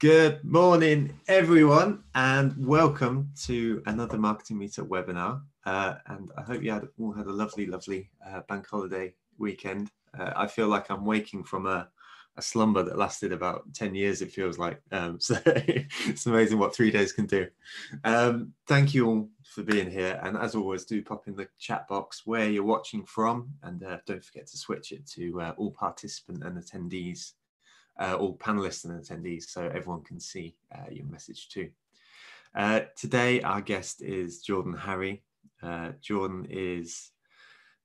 Good morning, everyone, and welcome to another Marketing Meetup webinar. Uh, and I hope you had, all had a lovely, lovely uh, bank holiday weekend. Uh, I feel like I'm waking from a, a, slumber that lasted about 10 years, it feels like. Um, so it's amazing what three days can do. Um, thank you all for being here. And as always, do pop in the chat box where you're watching from. And uh, don't forget to switch it to uh, all participant and attendees uh, all panelists and attendees so everyone can see uh, your message too. Uh, today, our guest is Jordan Harry. Uh, Jordan is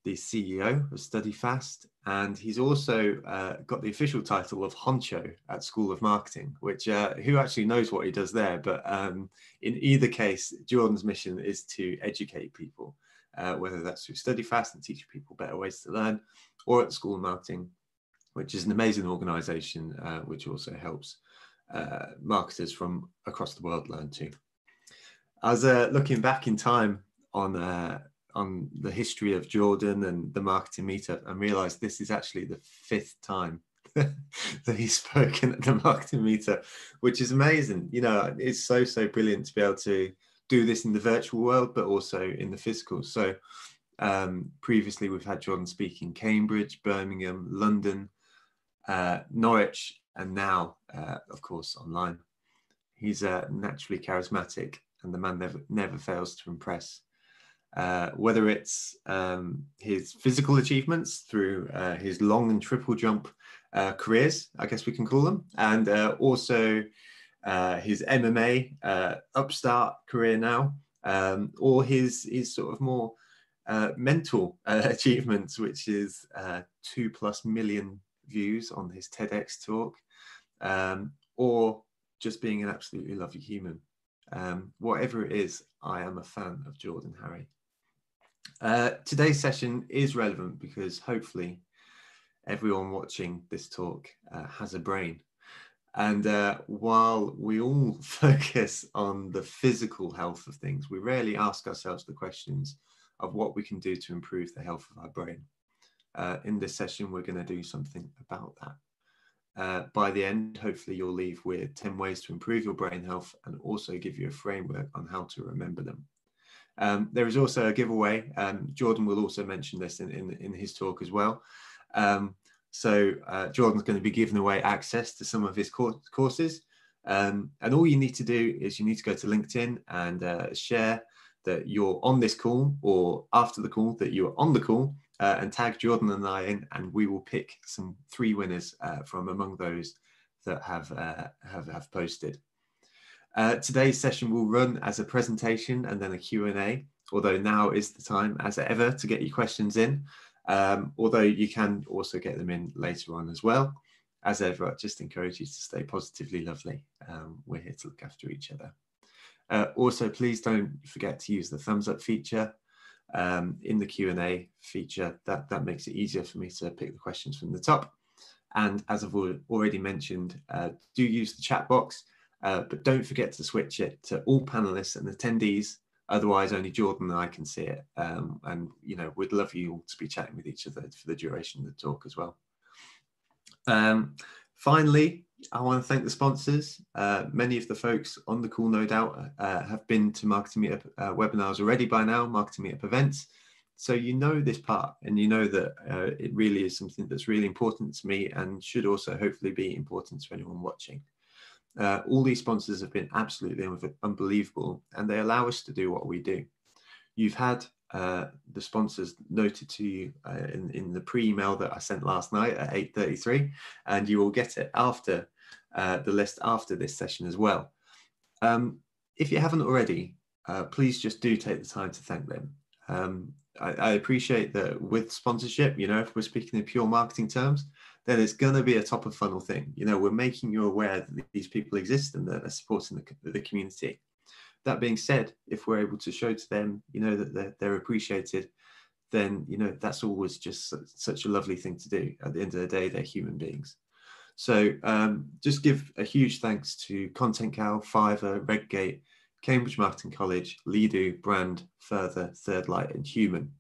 the CEO of StudyFast, and he's also uh, got the official title of Honcho at School of Marketing, which uh, who actually knows what he does there. But um, in either case, Jordan's mission is to educate people, whether that's through StudyFast and teach people better ways to learn, or at School of Marketing which is an amazing organization uh, which also helps uh, marketers from across the world learn too. As uh, looking back in time on uh, on the history of Jordan and the marketing meetup and realized this is actually the fifth time that he's spoken at the marketing meetup, which is amazing. You know, it's so, so brilliant to be able to do this in the virtual world, but also in the physical. So um, previously we've had Jordan speak in Cambridge, Birmingham, London, uh, Norwich, and now, uh, of course, online. He's uh, naturally charismatic, and the man never never fails to impress. Uh, whether it's um, his physical achievements through uh, his long and triple jump uh, careers, I guess we can call them, and also his MMA upstart career now, um, or his his sort of more mental achievements, which is two plus million views on his TEDx talk, um, or just being an absolutely lovely human. Um, whatever it is, I am a fan of Jordan Harry. Uh, today's session is relevant because hopefully everyone watching this talk uh, has a brain. And uh, while we all focus on the physical health of things, we rarely ask ourselves the questions of what we can do to improve the health of our brain. Uh, in this session, we're going to do something about that. Uh, by the end, hopefully you'll leave with 10 ways to improve your brain health and also give you a framework on how to remember them. Um, there is also a giveaway. Um, Jordan will also mention this in, in, in his talk as well. Um, so uh, Jordan's going to be giving away access to some of his courses. Um, and all you need to do is you need to go to LinkedIn and uh, share that you're on this call or after the call that you are on the call uh, and tag Jordan and I in, and we will pick some three winners uh, from among those that have uh, have, have posted. Uh, today's session will run as a presentation and then a Q&A, although now is the time as ever to get your questions in, um, although you can also get them in later on as well. As ever, I just encourage you to stay positively lovely. Um, we're here to look after each other. Uh, also, please don't forget to use the thumbs up feature um, in the Q&A feature. That, that makes it easier for me to pick the questions from the top. And as I've already mentioned, uh, do use the chat box, uh, but don't forget to switch it to all panelists and attendees. Otherwise, only Jordan and I can see it. Um, and, you know, we'd love you all to be chatting with each other for the duration of the talk as well. Um, finally, I want to thank the sponsors. Uh, many of the folks on the call, no doubt, uh, have been to Marketing Meetup uh, webinars already by now, Marketing Meetup events. So you know this part and you know that uh, it really is something that's really important to me and should also hopefully be important to anyone watching. Uh, all these sponsors have been absolutely unbelievable and they allow us to do what we do. You've had uh, the sponsors noted to you uh, in, in the pre-email that I sent last night at 8.33 and you will get it after uh, the list after this session as well. Um, if you haven't already, uh, please just do take the time to thank them. Um, I, I, appreciate that with sponsorship, you know, if we're speaking in pure marketing terms, then it's going to be a top of funnel thing. You know, we're making you aware that these people exist and that they're supporting the, the community. That being said, if we're able to show to them, you know, that they're, they're appreciated, then, you know, that's always just such a lovely thing to do. At the end of the day, they're human beings. So um, just give a huge thanks to Content Cow, Fiverr, Redgate, Cambridge Marketing College, Ledo, Brand, Further, Third Light, and Human.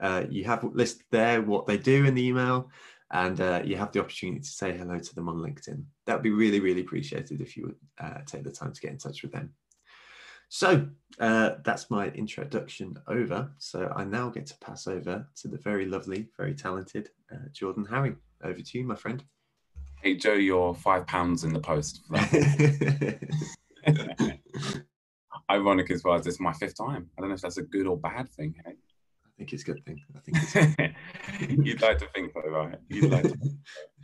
Uh, you have listed there what they do in the email, and uh, you have the opportunity to say hello to them on LinkedIn. That would be really, really appreciated if you would uh, take the time to get in touch with them. So uh, that's my introduction over. So I now get to pass over to the very lovely, very talented uh, Jordan Harry. Over to you, my friend. Hey, Joe, you're five pounds in the post Ironic as well as it's my fifth time. I don't know if that's a good or bad thing. Hey? I think it's a good thing. I think it's You'd like to think so, right? You'd like to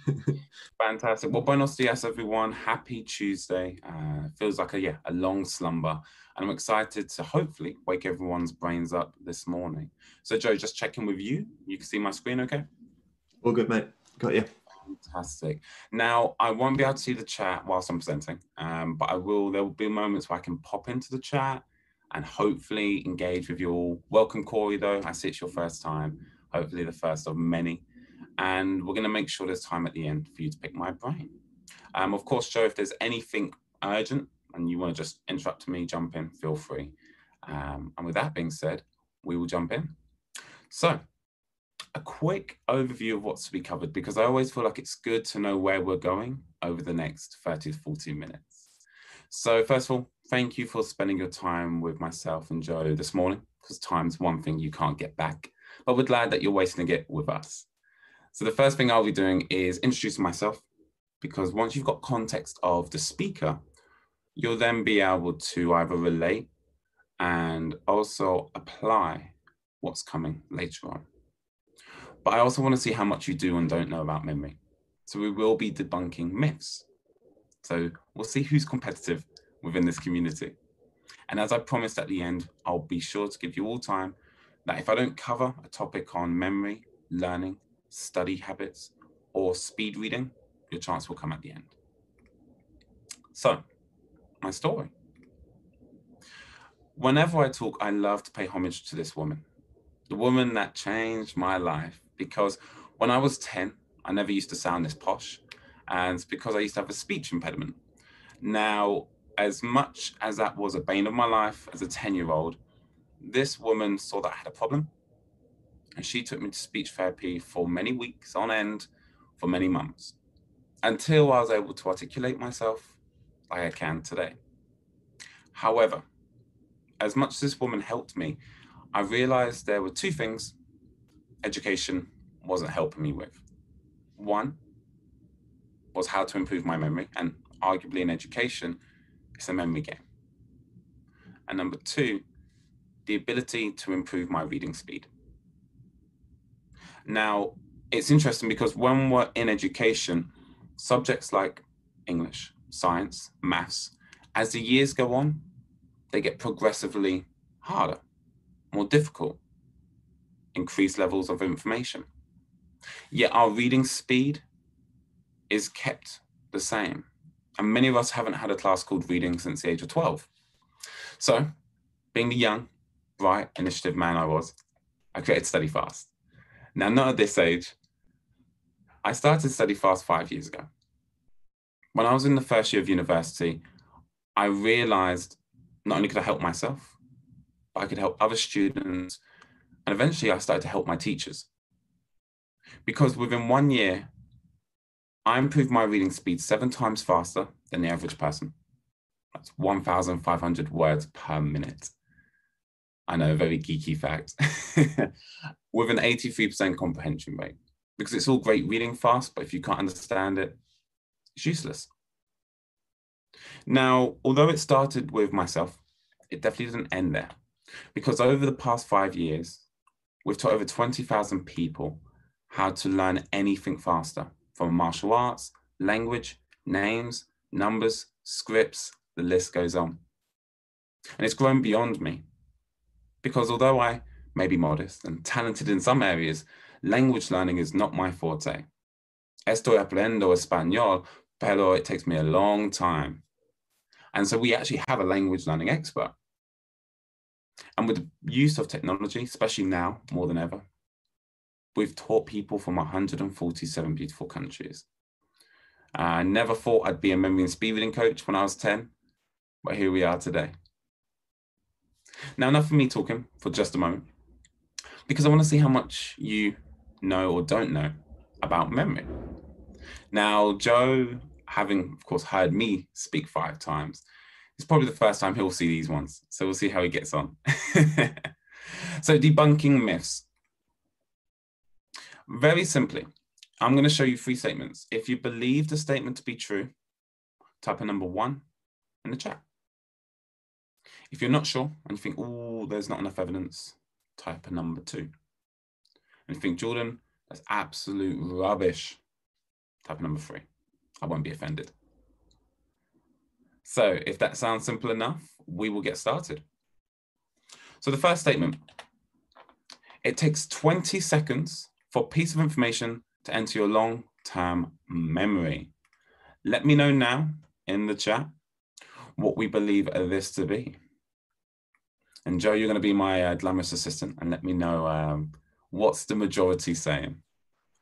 Fantastic. Well, buenos dias, everyone. Happy Tuesday. Uh, feels like a yeah, a long slumber. And I'm excited to hopefully wake everyone's brains up this morning. So, Joe, just checking with you. You can see my screen okay? All good, mate. Got you. Fantastic. Now, I won't be able to see the chat whilst I'm presenting, um, but I will. There will be moments where I can pop into the chat and hopefully engage with you all. Welcome, Corey, though. I see it's your first time, hopefully the first of many. And we're going to make sure there's time at the end for you to pick my brain. Um, of course, Joe, if there's anything urgent and you want to just interrupt me, jump in, feel free. Um, and with that being said, we will jump in. So, a quick overview of what's to be covered because I always feel like it's good to know where we're going over the next 30 to 40 minutes. So, first of all, thank you for spending your time with myself and Joe this morning because time's one thing you can't get back, but we're glad that you're wasting it with us. So, the first thing I'll be doing is introducing myself because once you've got context of the speaker, you'll then be able to either relate and also apply what's coming later on. But I also want to see how much you do and don't know about memory. So we will be debunking myths. So we'll see who's competitive within this community. And as I promised at the end, I'll be sure to give you all time that if I don't cover a topic on memory, learning, study habits, or speed reading, your chance will come at the end. So, my story. Whenever I talk, I love to pay homage to this woman, the woman that changed my life because when I was 10, I never used to sound this posh. And because I used to have a speech impediment. Now, as much as that was a bane of my life as a 10 year old, this woman saw that I had a problem. And she took me to speech therapy for many weeks on end, for many months, until I was able to articulate myself like I can today. However, as much as this woman helped me, I realized there were two things education wasn't helping me with. One was how to improve my memory, and arguably in education, it's a memory game. And number two, the ability to improve my reading speed. Now, it's interesting because when we're in education, subjects like English, science, maths, as the years go on, they get progressively harder, more difficult, increased levels of information. Yet our reading speed is kept the same. And many of us haven't had a class called reading since the age of 12. So, being the young, bright, initiative man I was, I created StudyFast. Now, not at this age. I started StudyFast five years ago. When I was in the first year of university, I realized not only could I help myself, but I could help other students and eventually I started to help my teachers. Because within one year, I improved my reading speed seven times faster than the average person. That's 1,500 words per minute. I know, a very geeky fact. With an 83% comprehension rate. Because it's all great reading fast, but if you can't understand it, it's useless. Now, although it started with myself, it definitely didn't end there. Because over the past five years, We've taught over 20,000 people how to learn anything faster from martial arts, language, names, numbers, scripts, the list goes on. And it's grown beyond me because although I may be modest and talented in some areas, language learning is not my forte. Estoy aprendiendo español, pero it takes me a long time. And so we actually have a language learning expert and with the use of technology, especially now more than ever, we've taught people from 147 beautiful countries. I never thought I'd be a memory and speed reading coach when I was 10, but here we are today. Now, enough of me talking for just a moment. because I want to see how much you know or don't know about memory. Now, Joe, having of course heard me speak five times, it's probably the first time he'll see these ones. So we'll see how he gets on. so debunking myths. Very simply, I'm going to show you three statements. If you believe the statement to be true, type a number one in the chat. If you're not sure and you think, oh, there's not enough evidence, type a number two. And you think, Jordan, that's absolute rubbish, type number three. I won't be offended. So if that sounds simple enough, we will get started. So the first statement, it takes 20 seconds for a piece of information to enter your long-term memory. Let me know now in the chat what we believe this to be. And Joe, you're going to be my uh, glamorous assistant and let me know um, what's the majority saying.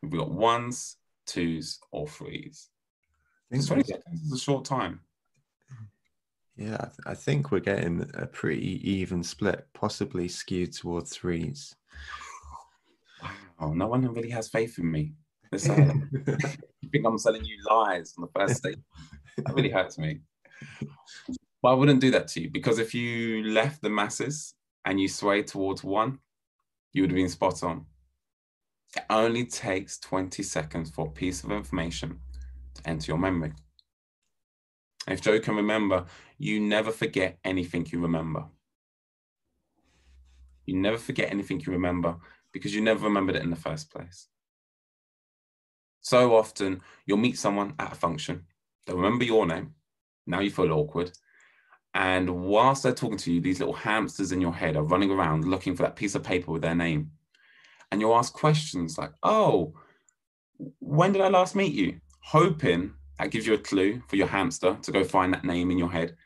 We've got ones, twos, or threes. It's 20 seconds is a short time. Yeah, I, th- I, think we're getting a pretty even split, possibly skewed towards threes. Wow, no one really has faith in me. You think I'm selling you lies on the first date? That really hurts me. But I wouldn't do that to you because if you left the masses and you sway towards one, you would have been spot on. It only takes 20 seconds for a piece of information to enter your memory. If Joe can remember, you never forget anything you remember. You never forget anything you remember because you never remembered it in the first place. So often you'll meet someone at a function, they'll remember your name. Now you feel awkward. And whilst they're talking to you, these little hamsters in your head are running around looking for that piece of paper with their name. And you'll ask questions like, oh, when did I last meet you? Hoping that gives you a clue for your hamster to go find that name in your head.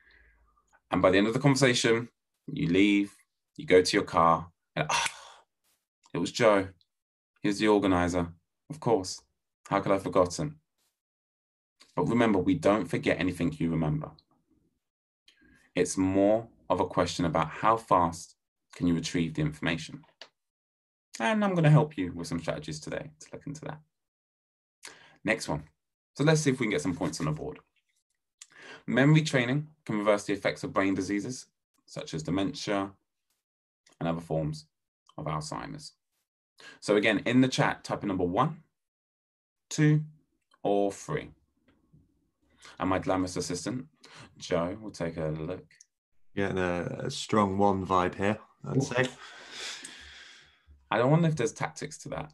And by the end of the conversation, you leave, you go to your car, and oh, it was Joe. He's the organizer. Of course. How could I have forgotten? But remember, we don't forget anything you remember. It's more of a question about how fast can you retrieve the information. And I'm going to help you with some strategies today to look into that. Next one. So let's see if we can get some points on the board. Memory training can reverse the effects of brain diseases, such as dementia and other forms of Alzheimer's. So again, in the chat, type in number one, two, or three. And my glamorous assistant, Joe, will take a look. Getting a, a strong one vibe here, I'd Ooh. say. I don't wonder if there's tactics to that.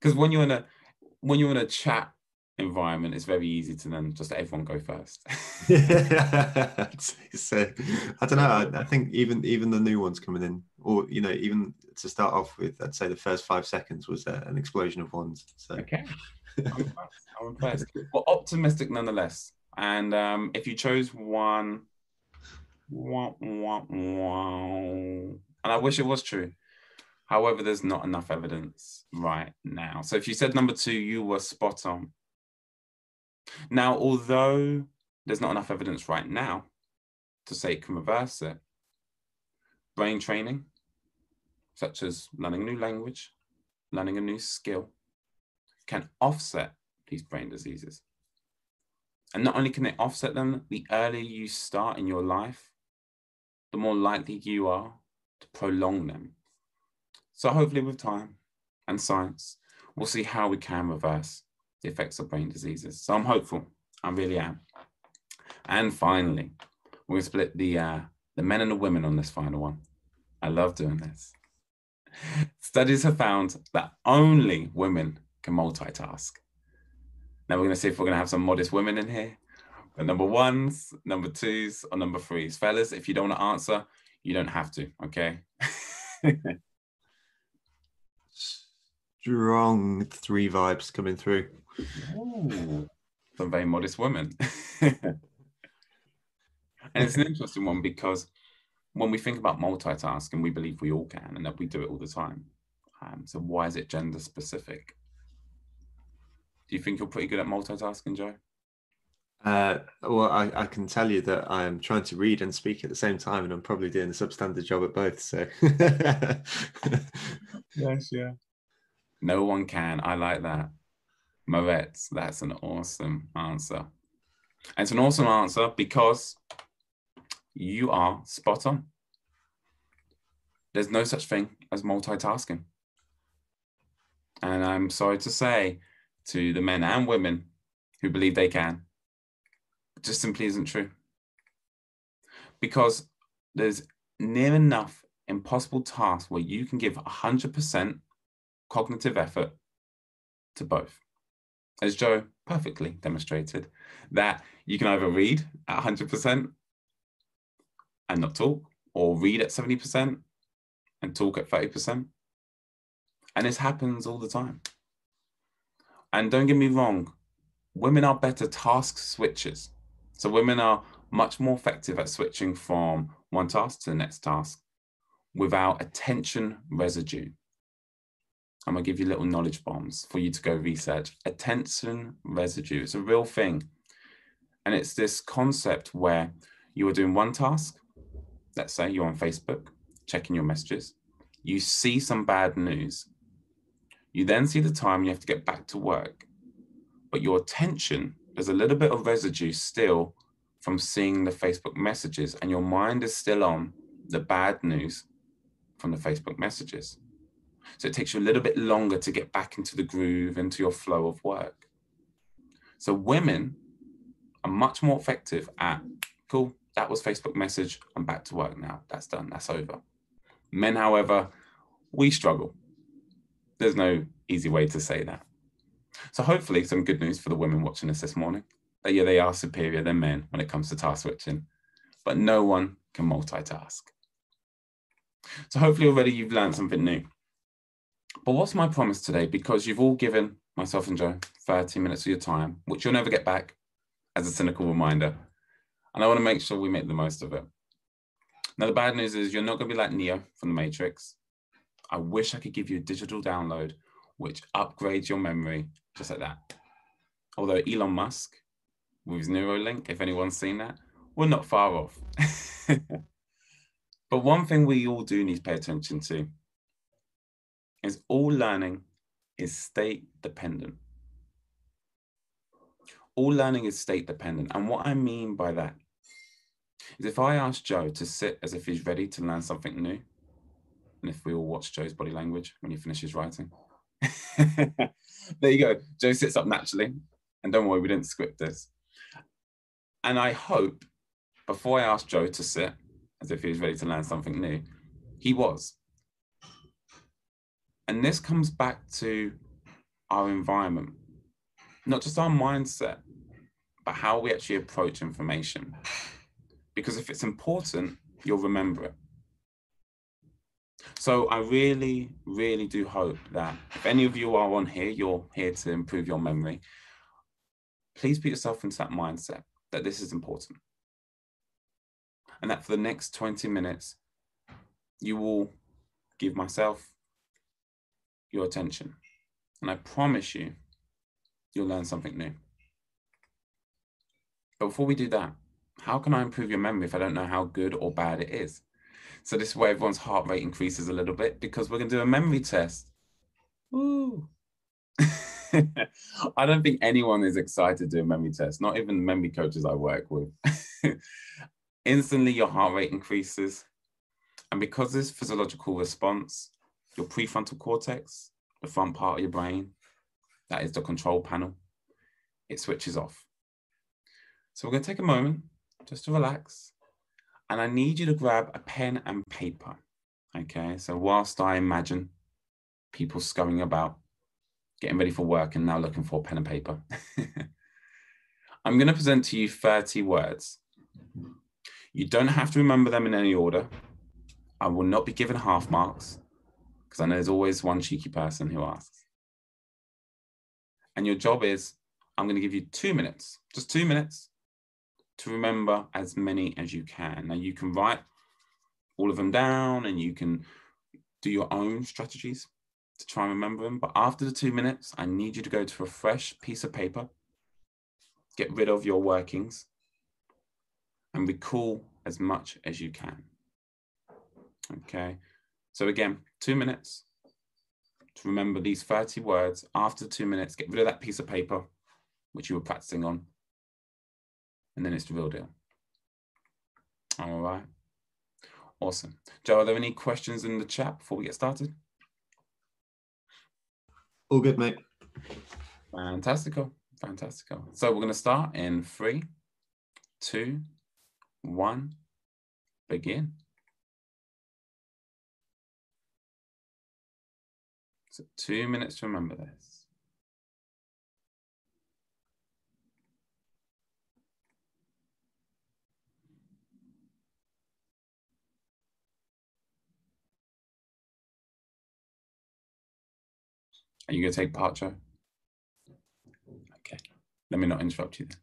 Because when you're in a when you're in a chat environment, it's very easy to then just let everyone go first. so I don't know. I, I, think even even the new ones coming in, or you know, even to start off with, I'd say the first five seconds was uh, an explosion of ones. So okay, I'm impressed. Well, optimistic nonetheless. And um, if you chose one, wah, wah, wah, and I wish it was true. However, there's not enough evidence right now. So if you said number two, you were spot on. Now, although there's not enough evidence right now to say it can reverse it, brain training, such as learning a new language, learning a new skill, can offset these brain diseases. And not only can they offset them, the earlier you start in your life, the more likely you are to prolong them. So hopefully with time and science, we'll see how we can reverse the effects of brain diseases. So I'm hopeful. I really am. And finally, we're gonna split the uh, the men and the women on this final one. I love doing this. Studies have found that only women can multitask. Now we're gonna see if we're gonna have some modest women in here. But number ones, number twos, or number threes. Fellas, if you don't want to answer, you don't have to, okay? Strong three vibes coming through. Ooh, some very modest women. and it's an interesting one because when we think about multitasking, we believe we all can and that we do it all the time. Um, so why is it gender specific? Do you think you're pretty good at multitasking, Joe? Uh, well, I, I can tell you that I'm trying to read and speak at the same time, and I'm probably doing a substandard job at both. So, yes, yeah. No one can. I like that. Moretz, that's an awesome answer. And it's an awesome answer because you are spot on. There's no such thing as multitasking. And I'm sorry to say to the men and women who believe they can, just simply isn't true. Because there's near enough impossible tasks where you can give 100% cognitive effort to both. As Joe perfectly demonstrated, that you can either read at 100% and not talk, or read at 70% and talk at 30%. And this happens all the time. And don't get me wrong, women are better task switchers. So women are much more effective at switching from one task to the next task without attention residue. I'm gonna give you little knowledge bombs for you to go research. Attention residue, it's a real thing. And it's this concept where you are doing one task, let's say you're on Facebook, checking your messages, you see some bad news. You then see the time you have to get back to work, but your attention, there's a little bit of residue still from seeing the Facebook messages, and your mind is still on the bad news from the Facebook messages. So it takes you a little bit longer to get back into the groove, into your flow of work. So women are much more effective at, cool, that was Facebook message. I'm back to work now. That's done. That's over. Men, however, we struggle. There's no easy way to say that. So hopefully some good news for the women watching us this morning. That yeah, they are superior than men when it comes to task switching, but no one can multitask. So hopefully already you've learned something new. But what's my promise today? Because you've all given myself and Joe 30 minutes of your time, which you'll never get back as a cynical reminder. And I want to make sure we make the most of it. Now, the bad news is you're not going to be like Neo from the Matrix. I wish I could give you a digital download which upgrades your memory just like that. Although Elon Musk, with his Neuralink, if anyone's seen that, we're not far off. but one thing we all do need to pay attention to is all learning is state dependent. All learning is state dependent. And what I mean by that is if I ask Joe to sit as if he's ready to learn something new, and if we all watch Joe's body language when he finishes writing, there you go. Joe sits up naturally. And don't worry, we didn't script this. And I hope before I asked Joe to sit as if he was ready to learn something new, he was. And this comes back to our environment, not just our mindset, but how we actually approach information. Because if it's important, you'll remember it. So I really, really do hope that if any of you are on here, you're here to improve your memory. Please put yourself into that mindset that this is important. And that for the next 20 minutes, you will give myself your attention. And I promise you, you'll learn something new. But before we do that, how can I improve your memory if I don't know how good or bad it is? So this is where everyone's heart rate increases a little bit because we're going to do a memory test. Ooh. I don't think anyone is excited to do a memory test, not even the memory coaches I work with. Instantly, your heart rate increases. And because this physiological response, your prefrontal cortex, the front part of your brain, that is the control panel, it switches off. So we're going to take a moment just to relax. And I need you to grab a pen and paper. Okay, so whilst I imagine people scurrying about, getting ready for work and now looking for pen and paper, I'm going to present to you 30 words. You don't have to remember them in any order. I will not be given half marks because I know there's always one cheeky person who asks. And your job is I'm going to give you two minutes, just two minutes, to remember as many as you can. Now, you can write all of them down and you can do your own strategies to try and remember them. But after the two minutes, I need you to go to a fresh piece of paper get rid of your workings, and recall as much as you can. Okay, so again, two minutes to remember these 30 words. After two minutes, get rid of that piece of paper which you were practicing on, and then it's the real deal. All right. Awesome. Joe, are there any questions in the chat before we get started? All good, mate. Fantastical. Fantastical. So we're going to start in three, two, one, begin. Two minutes to remember this. Are you going to take part, Joe? Okay. Let me not interrupt you then.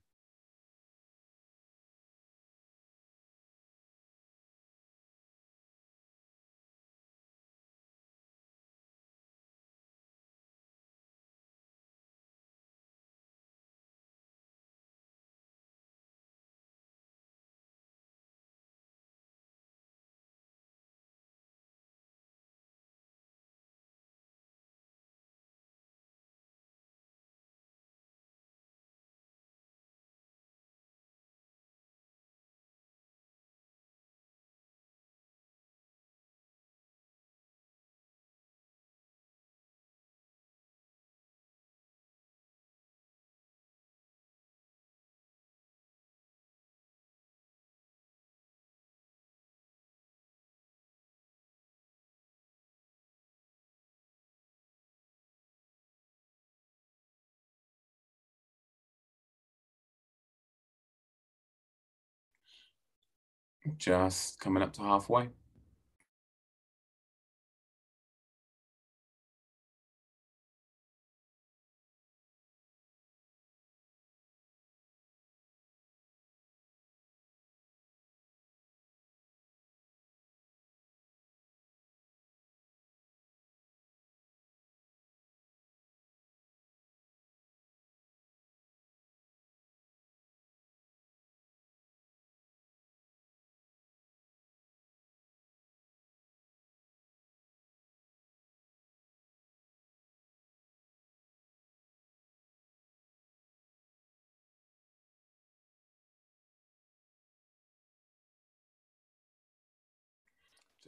Just coming up to halfway.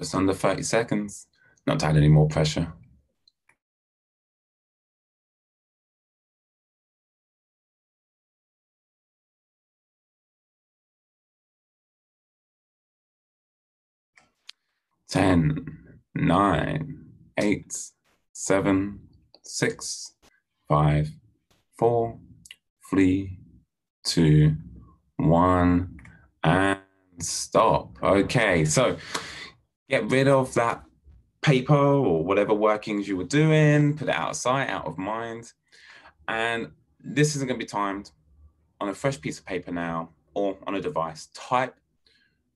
Just under 30 seconds. Not to add any more pressure. Ten, nine, eight, seven, six, five, four, three, two, one, and stop. Okay, so get rid of that paper or whatever workings you were doing, put it out of sight, out of mind. And this isn't going to be timed on a fresh piece of paper now or on a device. Type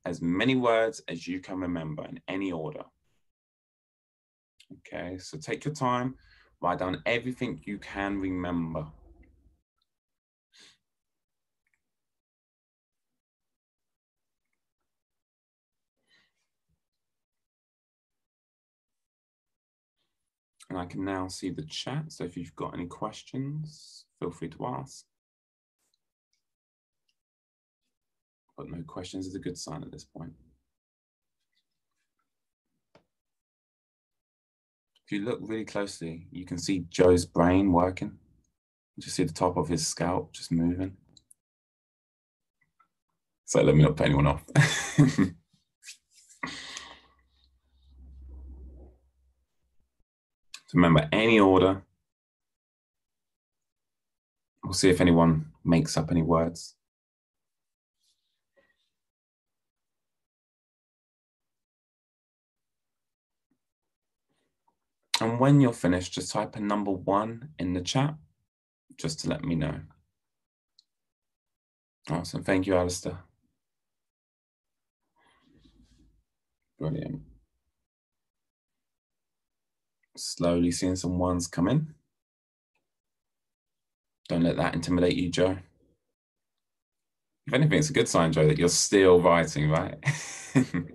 as many words as you can remember in any order. Okay, so take your time, write down everything you can remember. And I can now see the chat. So if you've got any questions, feel free to ask. But no questions is a good sign at this point. If you look really closely, you can see Joe's brain working. You just see the top of his scalp just moving. So let me not put anyone off. remember any order. We'll see if anyone makes up any words. And when you're finished, just type a number one in the chat just to let me know. Awesome. Thank you, Alistair. Brilliant. Slowly seeing some ones come in. Don't let that intimidate you, Joe. If anything, it's a good sign, Joe, that you're still writing, right? and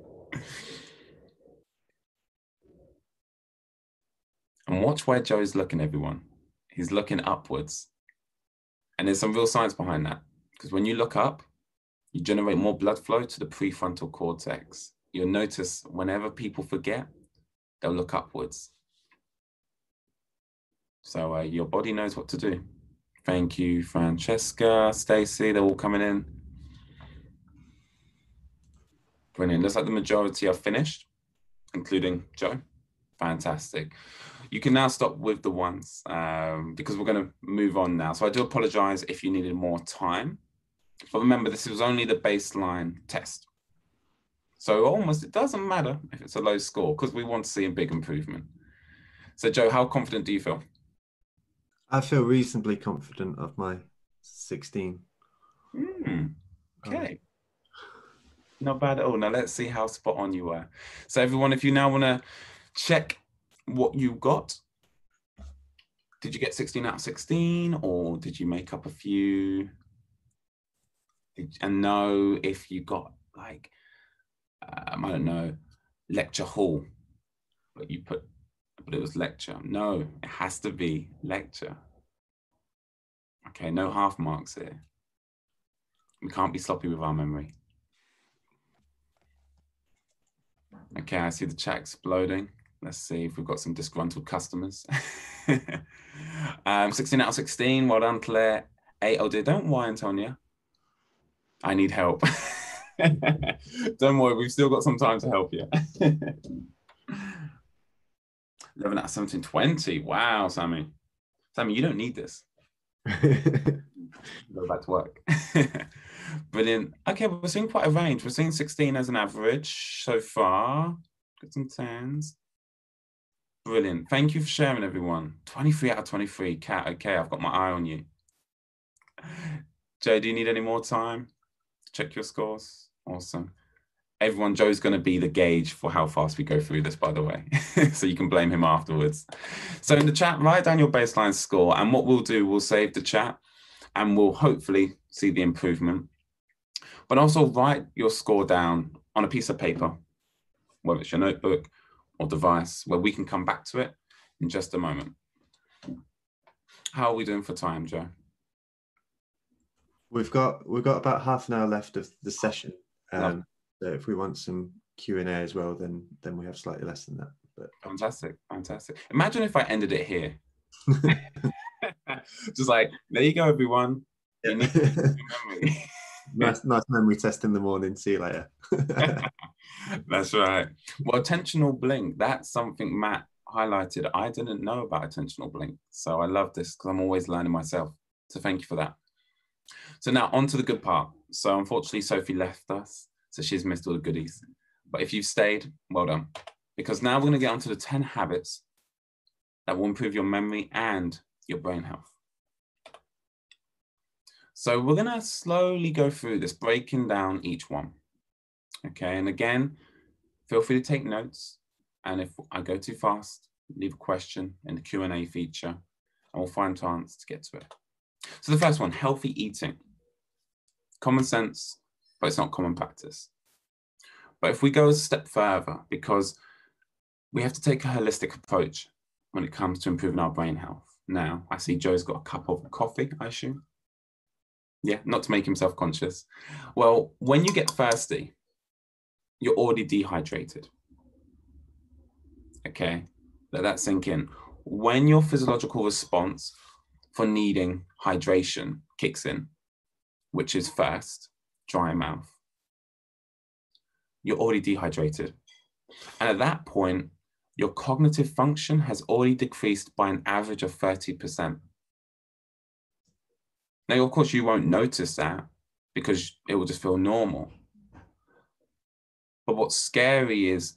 watch where Joe's looking, everyone. He's looking upwards. And there's some real science behind that. Because when you look up, you generate more blood flow to the prefrontal cortex. You'll notice whenever people forget, they'll look upwards. So uh, your body knows what to do. Thank you, Francesca, Stacy, they're all coming in. Brilliant. Looks like the majority are finished, including Joe. Fantastic. You can now stop with the ones um, because we're going to move on now. So I do apologize if you needed more time. But remember, this was only the baseline test. So almost it doesn't matter if it's a low score because we want to see a big improvement. So Joe, how confident do you feel? I feel reasonably confident of my 16. Mm, okay. Um, Not bad at all. Now let's see how spot on you were. So everyone, if you now want to check what you got, did you get 16 out of 16 or did you make up a few? Did, and know if you got like, um, I don't know, lecture hall, but you put but it was lecture. No, it has to be lecture. Okay, no half marks here. We can't be sloppy with our memory. Okay, I see the chat exploding. Let's see if we've got some disgruntled customers. um, 16 out of 16. Well done, Claire. Eight. Oh dear, don't worry, Antonia. I need help. don't worry, we've still got some time to help you. 11 out of 17, 20. Wow, Sammy. Sammy, you don't need this. Go back to work. Brilliant. Okay, we're seeing quite a range. We're seeing 16 as an average so far. Got some 10s. Brilliant. Thank you for sharing, everyone. 23 out of 23. Cat, okay, I've got my eye on you. Joe, do you need any more time? Check your scores. Awesome everyone, Joe's going to be the gauge for how fast we go through this, by the way. so you can blame him afterwards. So in the chat, write down your baseline score. And what we'll do, we'll save the chat and we'll hopefully see the improvement. But also write your score down on a piece of paper, whether it's your notebook or device, where we can come back to it in just a moment. How are we doing for time, Joe? We've got we've got about half an hour left of the session. Um, so if we want some Q and A as well, then then we have slightly less than that. But fantastic, fantastic. Imagine if I ended it here. Just like there you go, everyone. Yeah. memory. nice, nice memory test in the morning. See you later. that's right. Well, attentional blink. That's something Matt highlighted. I didn't know about attentional blink, so I love this because I'm always learning myself. So thank you for that. So now on to the good part. So unfortunately, Sophie left us. So she's missed all the goodies. But if you've stayed, well done. Because now we're going to get onto the 10 habits that will improve your memory and your brain health. So we're going to slowly go through this, breaking down each one. Okay, and again, feel free to take notes. And if I go too fast, leave a question in the Q&A feature, and we'll find chance to get to it. So the first one, healthy eating. Common sense, but it's not common practice. But if we go a step further, because we have to take a holistic approach when it comes to improving our brain health. Now, I see Joe's got a cup of coffee, I assume. Yeah, not to make himself conscious. Well, when you get thirsty, you're already dehydrated. Okay, let that sink in. When your physiological response for needing hydration kicks in, which is first, dry mouth. You're already dehydrated. And at that point, your cognitive function has already decreased by an average of 30%. Now, of course, you won't notice that because it will just feel normal. But what's scary is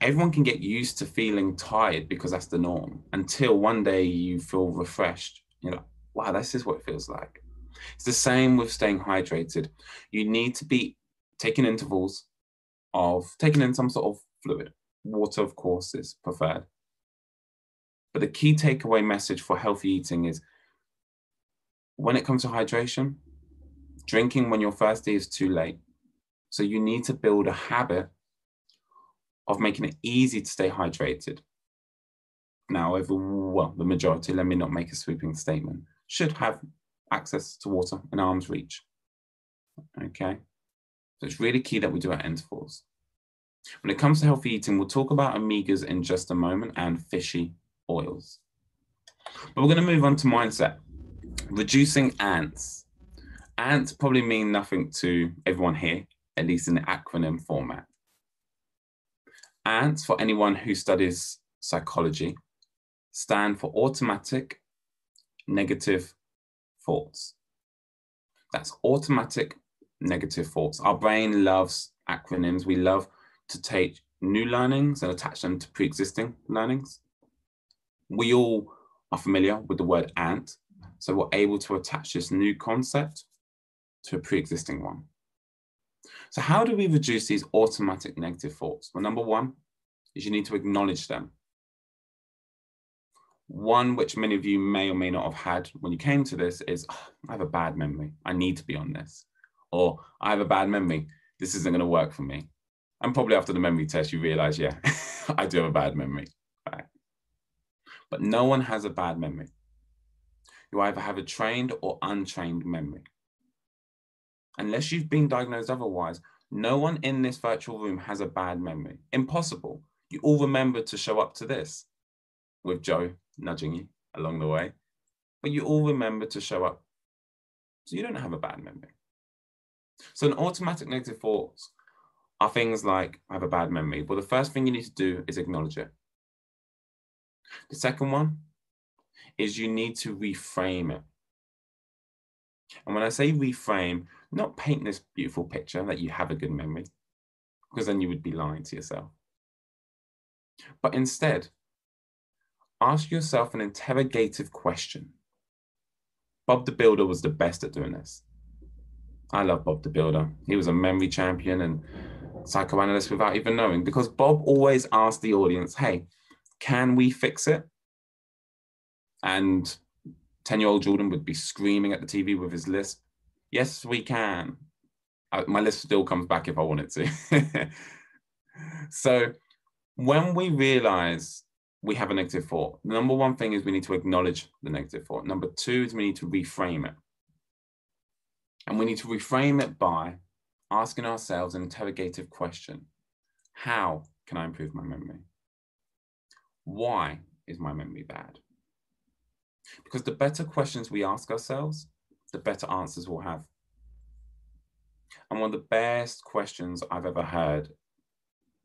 everyone can get used to feeling tired because that's the norm until one day you feel refreshed. You're like, wow, this is what it feels like. It's the same with staying hydrated. You need to be taking intervals of taking in some sort of fluid. Water, of course, is preferred. But the key takeaway message for healthy eating is when it comes to hydration, Drinking when you're thirsty is too late. So you need to build a habit of making it easy to stay hydrated. Now, over well, the majority, let me not make a sweeping statement, should have access to water in arm's reach. Okay. So it's really key that we do our intervals. When it comes to healthy eating, we'll talk about omegas in just a moment and fishy oils. But we're going to move on to mindset. Reducing ants. Ants probably mean nothing to everyone here, at least in the acronym format. ANTS, for anyone who studies psychology, stand for automatic negative thoughts. That's automatic negative thoughts. Our brain loves acronyms. We love to take new learnings and attach them to pre-existing learnings. We all are familiar with the word ant, so we're able to attach this new concept to a pre-existing one. So how do we reduce these automatic negative thoughts? Well, number one is you need to acknowledge them. One which many of you may or may not have had when you came to this is, oh, I have a bad memory. I need to be on this. Or I have a bad memory. This isn't going to work for me. And probably after the memory test, you realize, yeah, I do have a bad memory. Right. But no one has a bad memory. You either have a trained or untrained memory. Unless you've been diagnosed otherwise, no one in this virtual room has a bad memory. Impossible. You all remember to show up to this with Joe nudging you along the way, but you all remember to show up. So you don't have a bad memory. So an automatic negative thoughts are things like I have a bad memory. Well, the first thing you need to do is acknowledge it. The second one is you need to reframe it. And when I say reframe, not paint this beautiful picture that you have a good memory, because then you would be lying to yourself. But instead, ask yourself an interrogative question. Bob the Builder was the best at doing this. I love Bob the Builder. He was a memory champion and psychoanalyst without even knowing, because Bob always asked the audience, hey, can we fix it? And 10 year old Jordan would be screaming at the TV with his list, yes, we can. Uh, my list still comes back if I wanted to. so when we realize we have a negative thought, The number one thing is we need to acknowledge the negative thought. Number two is we need to reframe it. And we need to reframe it by asking ourselves an interrogative question How can I improve my memory? Why is my memory bad? Because the better questions we ask ourselves, the better answers we'll have. And one of the best questions I've ever heard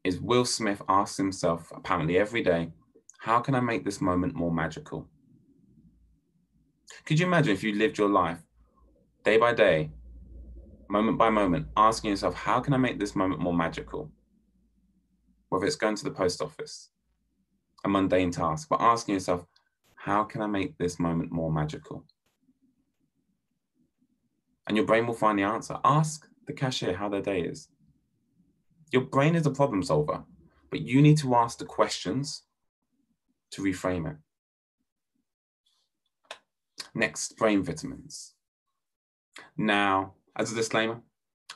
is Will Smith asks himself, apparently every day, how can I make this moment more magical? Could you imagine if you lived your life day by day, moment by moment, asking yourself, how can I make this moment more magical? Whether it's going to the post office, a mundane task, but asking yourself, how can I make this moment more magical? And your brain will find the answer. Ask the cashier how their day is. Your brain is a problem solver, but you need to ask the questions to reframe it. Next, brain vitamins. Now, as a disclaimer,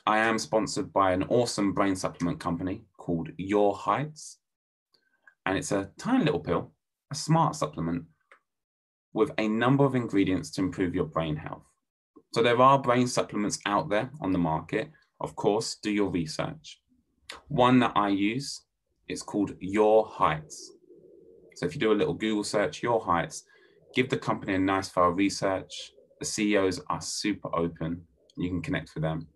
I am sponsored by an awesome brain supplement company called Your Heights. And it's a tiny little pill, a smart supplement with a number of ingredients to improve your brain health. So there are brain supplements out there on the market. Of course, do your research. One that I use is called Your Heights. So if you do a little Google search, Your Heights, give the company a nice thorough research. The CEOs are super open. You can connect with them.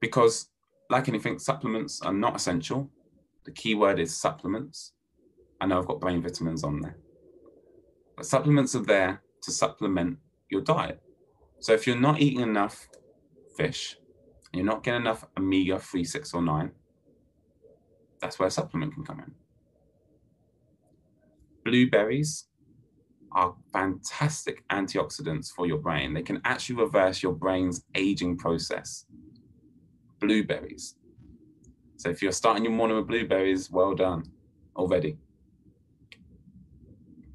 Because, like anything, supplements are not essential. The key word is supplements. I know I've got brain vitamins on there. But supplements are there to supplement your diet. So if you're not eating enough fish, and you're not getting enough omega 3, 6, or 9, that's where a supplement can come in. Blueberries are fantastic antioxidants for your brain. They can actually reverse your brain's aging process. Blueberries. So if you're starting your morning with blueberries, well done already.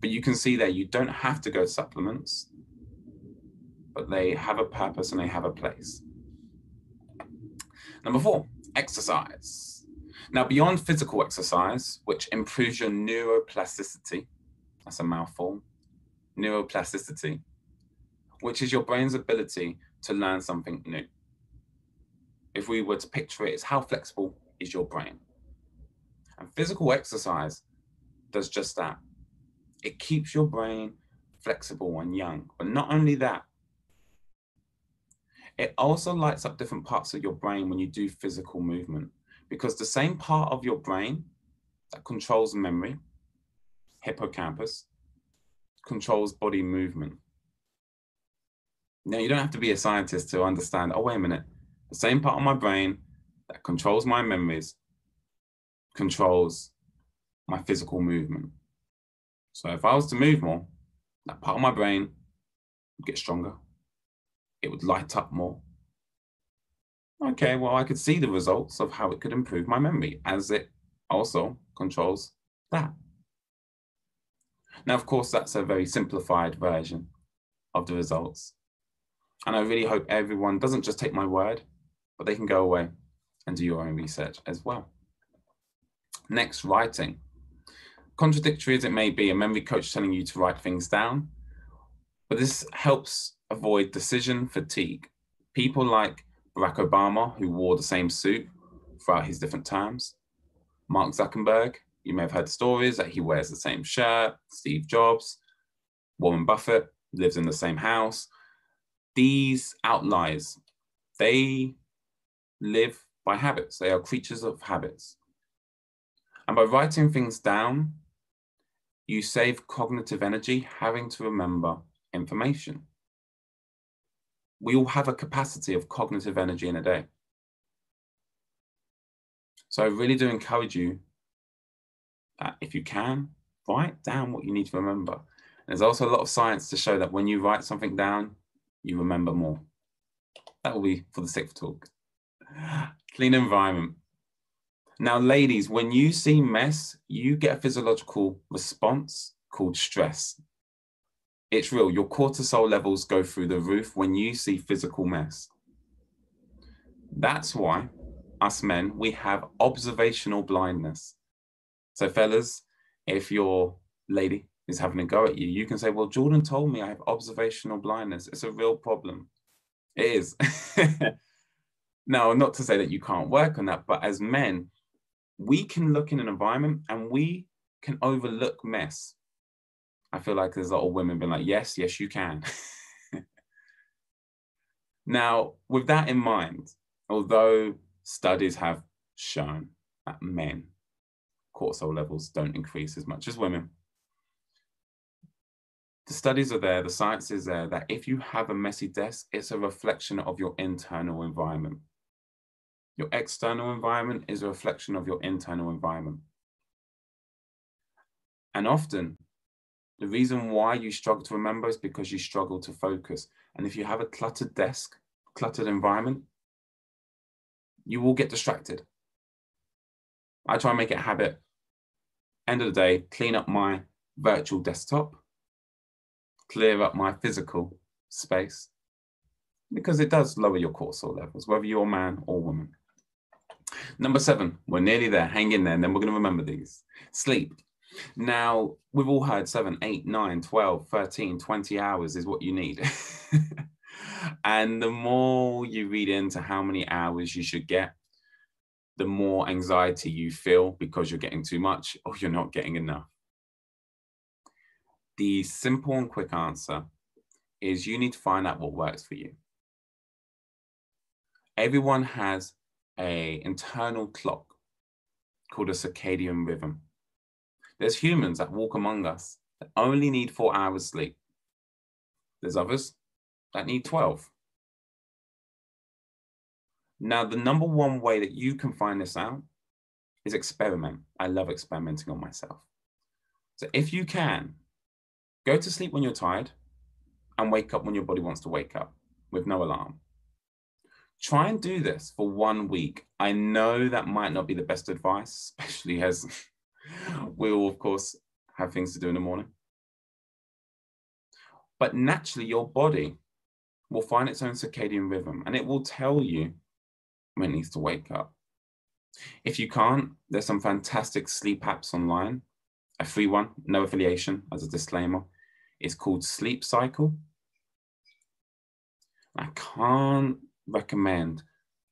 But you can see there, you don't have to go supplements. but they have a purpose and they have a place. Number four, exercise. Now, beyond physical exercise, which improves your neuroplasticity, that's a mouthful, neuroplasticity, which is your brain's ability to learn something new. If we were to picture it, it's how flexible is your brain. And physical exercise does just that. It keeps your brain flexible and young. But not only that, it also lights up different parts of your brain when you do physical movement because the same part of your brain that controls memory, hippocampus, controls body movement. Now, you don't have to be a scientist to understand, oh, wait a minute, the same part of my brain that controls my memories controls my physical movement. So if I was to move more, that part of my brain would get stronger. It would light up more. Okay, well, I could see the results of how it could improve my memory as it also controls that. Now, of course, that's a very simplified version of the results. And I really hope everyone doesn't just take my word, but they can go away and do your own research as well. Next, writing. Contradictory as it may be, a memory coach telling you to write things down, but this helps avoid decision fatigue. People like Barack Obama, who wore the same suit throughout his different terms, Mark Zuckerberg, you may have heard stories that he wears the same shirt, Steve Jobs, Warren Buffett lives in the same house. These outliers, they live by habits. They are creatures of habits. And by writing things down, you save cognitive energy having to remember information. We all have a capacity of cognitive energy in a day. So I really do encourage you that if you can, write down what you need to remember. There's also a lot of science to show that when you write something down, you remember more. That will be for the sixth talk. Clean environment. Now, ladies, when you see mess, you get a physiological response called stress. It's real. Your cortisol levels go through the roof when you see physical mess. That's why us men, we have observational blindness. So, fellas, if your lady is having a go at you, you can say, Well, Jordan told me I have observational blindness. It's a real problem. It is. now, not to say that you can't work on that, but as men, we can look in an environment and we can overlook mess. I feel like there's a lot of women being like, Yes, yes, you can. now, with that in mind, although studies have shown that men cortisol levels don't increase as much as women. The studies are there, the science is there that if you have a messy desk, it's a reflection of your internal environment. Your external environment is a reflection of your internal environment. And often, the reason why you struggle to remember is because you struggle to focus. And if you have a cluttered desk, cluttered environment, you will get distracted. I try and make it a habit end of the day, clean up my virtual desktop, clear up my physical space, because it does lower your cortisol levels, whether you're a man or woman. Number seven, we're nearly there, hang in there, and then we're going to remember these. Sleep. Now, we've all heard 7, 8, 9, 12, 13, 20 hours is what you need. and the more you read into how many hours you should get, the more anxiety you feel because you're getting too much or you're not getting enough. The simple and quick answer is you need to find out what works for you. Everyone has a internal clock called a circadian rhythm. There's humans that walk among us that only need four hours sleep. There's others that need 12. Now, the number one way that you can find this out is experiment. I love experimenting on myself. So if you can, go to sleep when you're tired and wake up when your body wants to wake up with no alarm. Try and do this for one week. I know that might not be the best advice, especially as we will, of course, have things to do in the morning. But naturally, your body will find its own circadian rhythm and it will tell you when it needs to wake up. If you can't, there's some fantastic sleep apps online. A free one, no affiliation, as a disclaimer. It's called Sleep Cycle. I can't recommend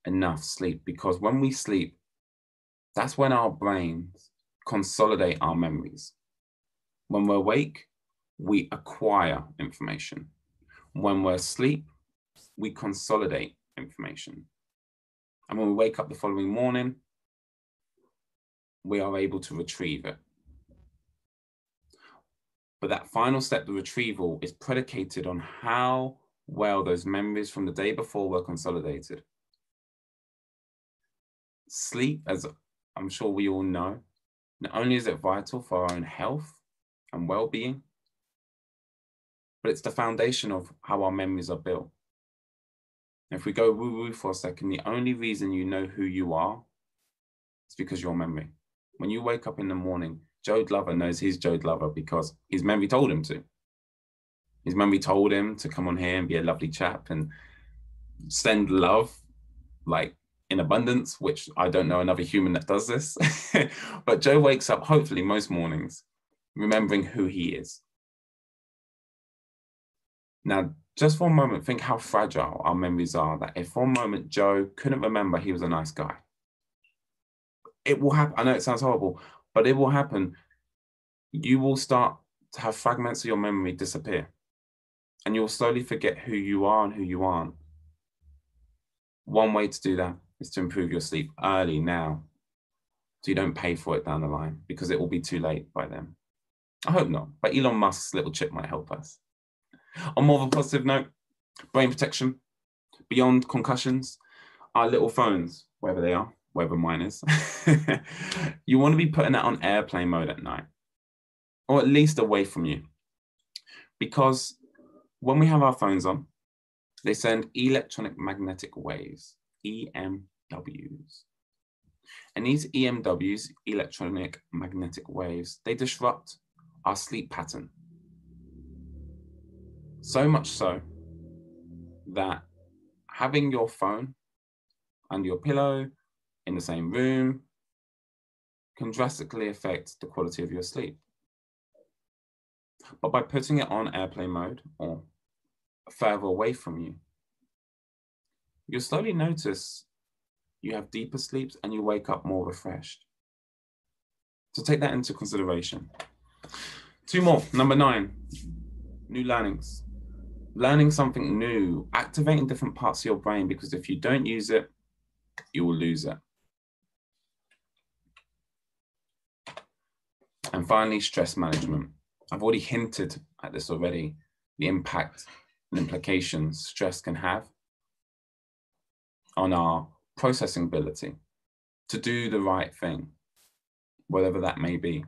enough sleep because when we sleep, that's when our brains consolidate our memories. When we're awake, we acquire information. When we're asleep, we consolidate information. And when we wake up the following morning, we are able to retrieve it. But that final step, the retrieval, is predicated on how well those memories from the day before were consolidated. Sleep, as I'm sure we all know, not only is it vital for our own health and well being, but it's the foundation of how our memories are built. If we go woo woo for a second, the only reason you know who you are is because your memory. When you wake up in the morning, Joe Glover knows he's Joe Glover because his memory told him to. His memory told him to come on here and be a lovely chap and send love like in abundance, which I don't know another human that does this. but Joe wakes up, hopefully, most mornings, remembering who he is. Now, just for a moment, think how fragile our memories are. That if for a moment Joe couldn't remember he was a nice guy, it will happen. I know it sounds horrible, but it will happen. You will start to have fragments of your memory disappear, and you'll slowly forget who you are and who you aren't. One way to do that is to improve your sleep early now, so you don't pay for it down the line because it will be too late by then. I hope not, but Elon Musk's little chip might help us. On more of a positive note, brain protection, beyond concussions, our little phones, wherever they are, wherever mine is, you want to be putting that on airplane mode at night, or at least away from you. Because when we have our phones on, they send electronic magnetic waves, EMWs. And these EMWs, electronic magnetic waves, they disrupt our sleep pattern. So much so that having your phone under your pillow in the same room can drastically affect the quality of your sleep. But by putting it on airplane mode or further away from you, you'll slowly notice you have deeper sleeps and you wake up more refreshed. So take that into consideration. Two more. Number nine, new learnings learning something new, activating different parts of your brain, because if you don't use it, you will lose it. And finally, stress management. I've already hinted at this already, the impact and implications stress can have on our processing ability to do the right thing, whatever that may be.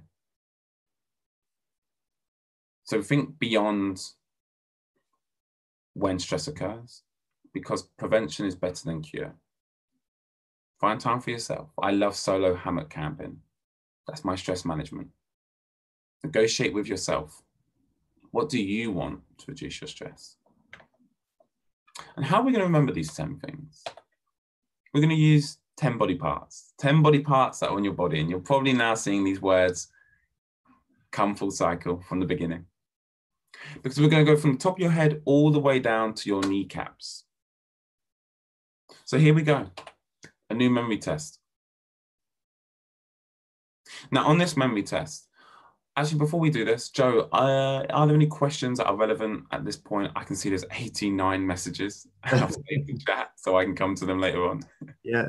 So think beyond when stress occurs because prevention is better than cure. Find time for yourself. I love solo hammock camping. That's my stress management. Negotiate with yourself. What do you want to reduce your stress? And how are we going to remember these 10 things? We're going to use 10 body parts, 10 body parts that are on your body. And you're probably now seeing these words come full cycle from the beginning because we're going to go from the top of your head all the way down to your kneecaps. So here we go, a new memory test. Now on this memory test, actually before we do this, Joe, uh, are there any questions that are relevant at this point? I can see there's 89 messages in the chat, so I can come to them later on. Yeah,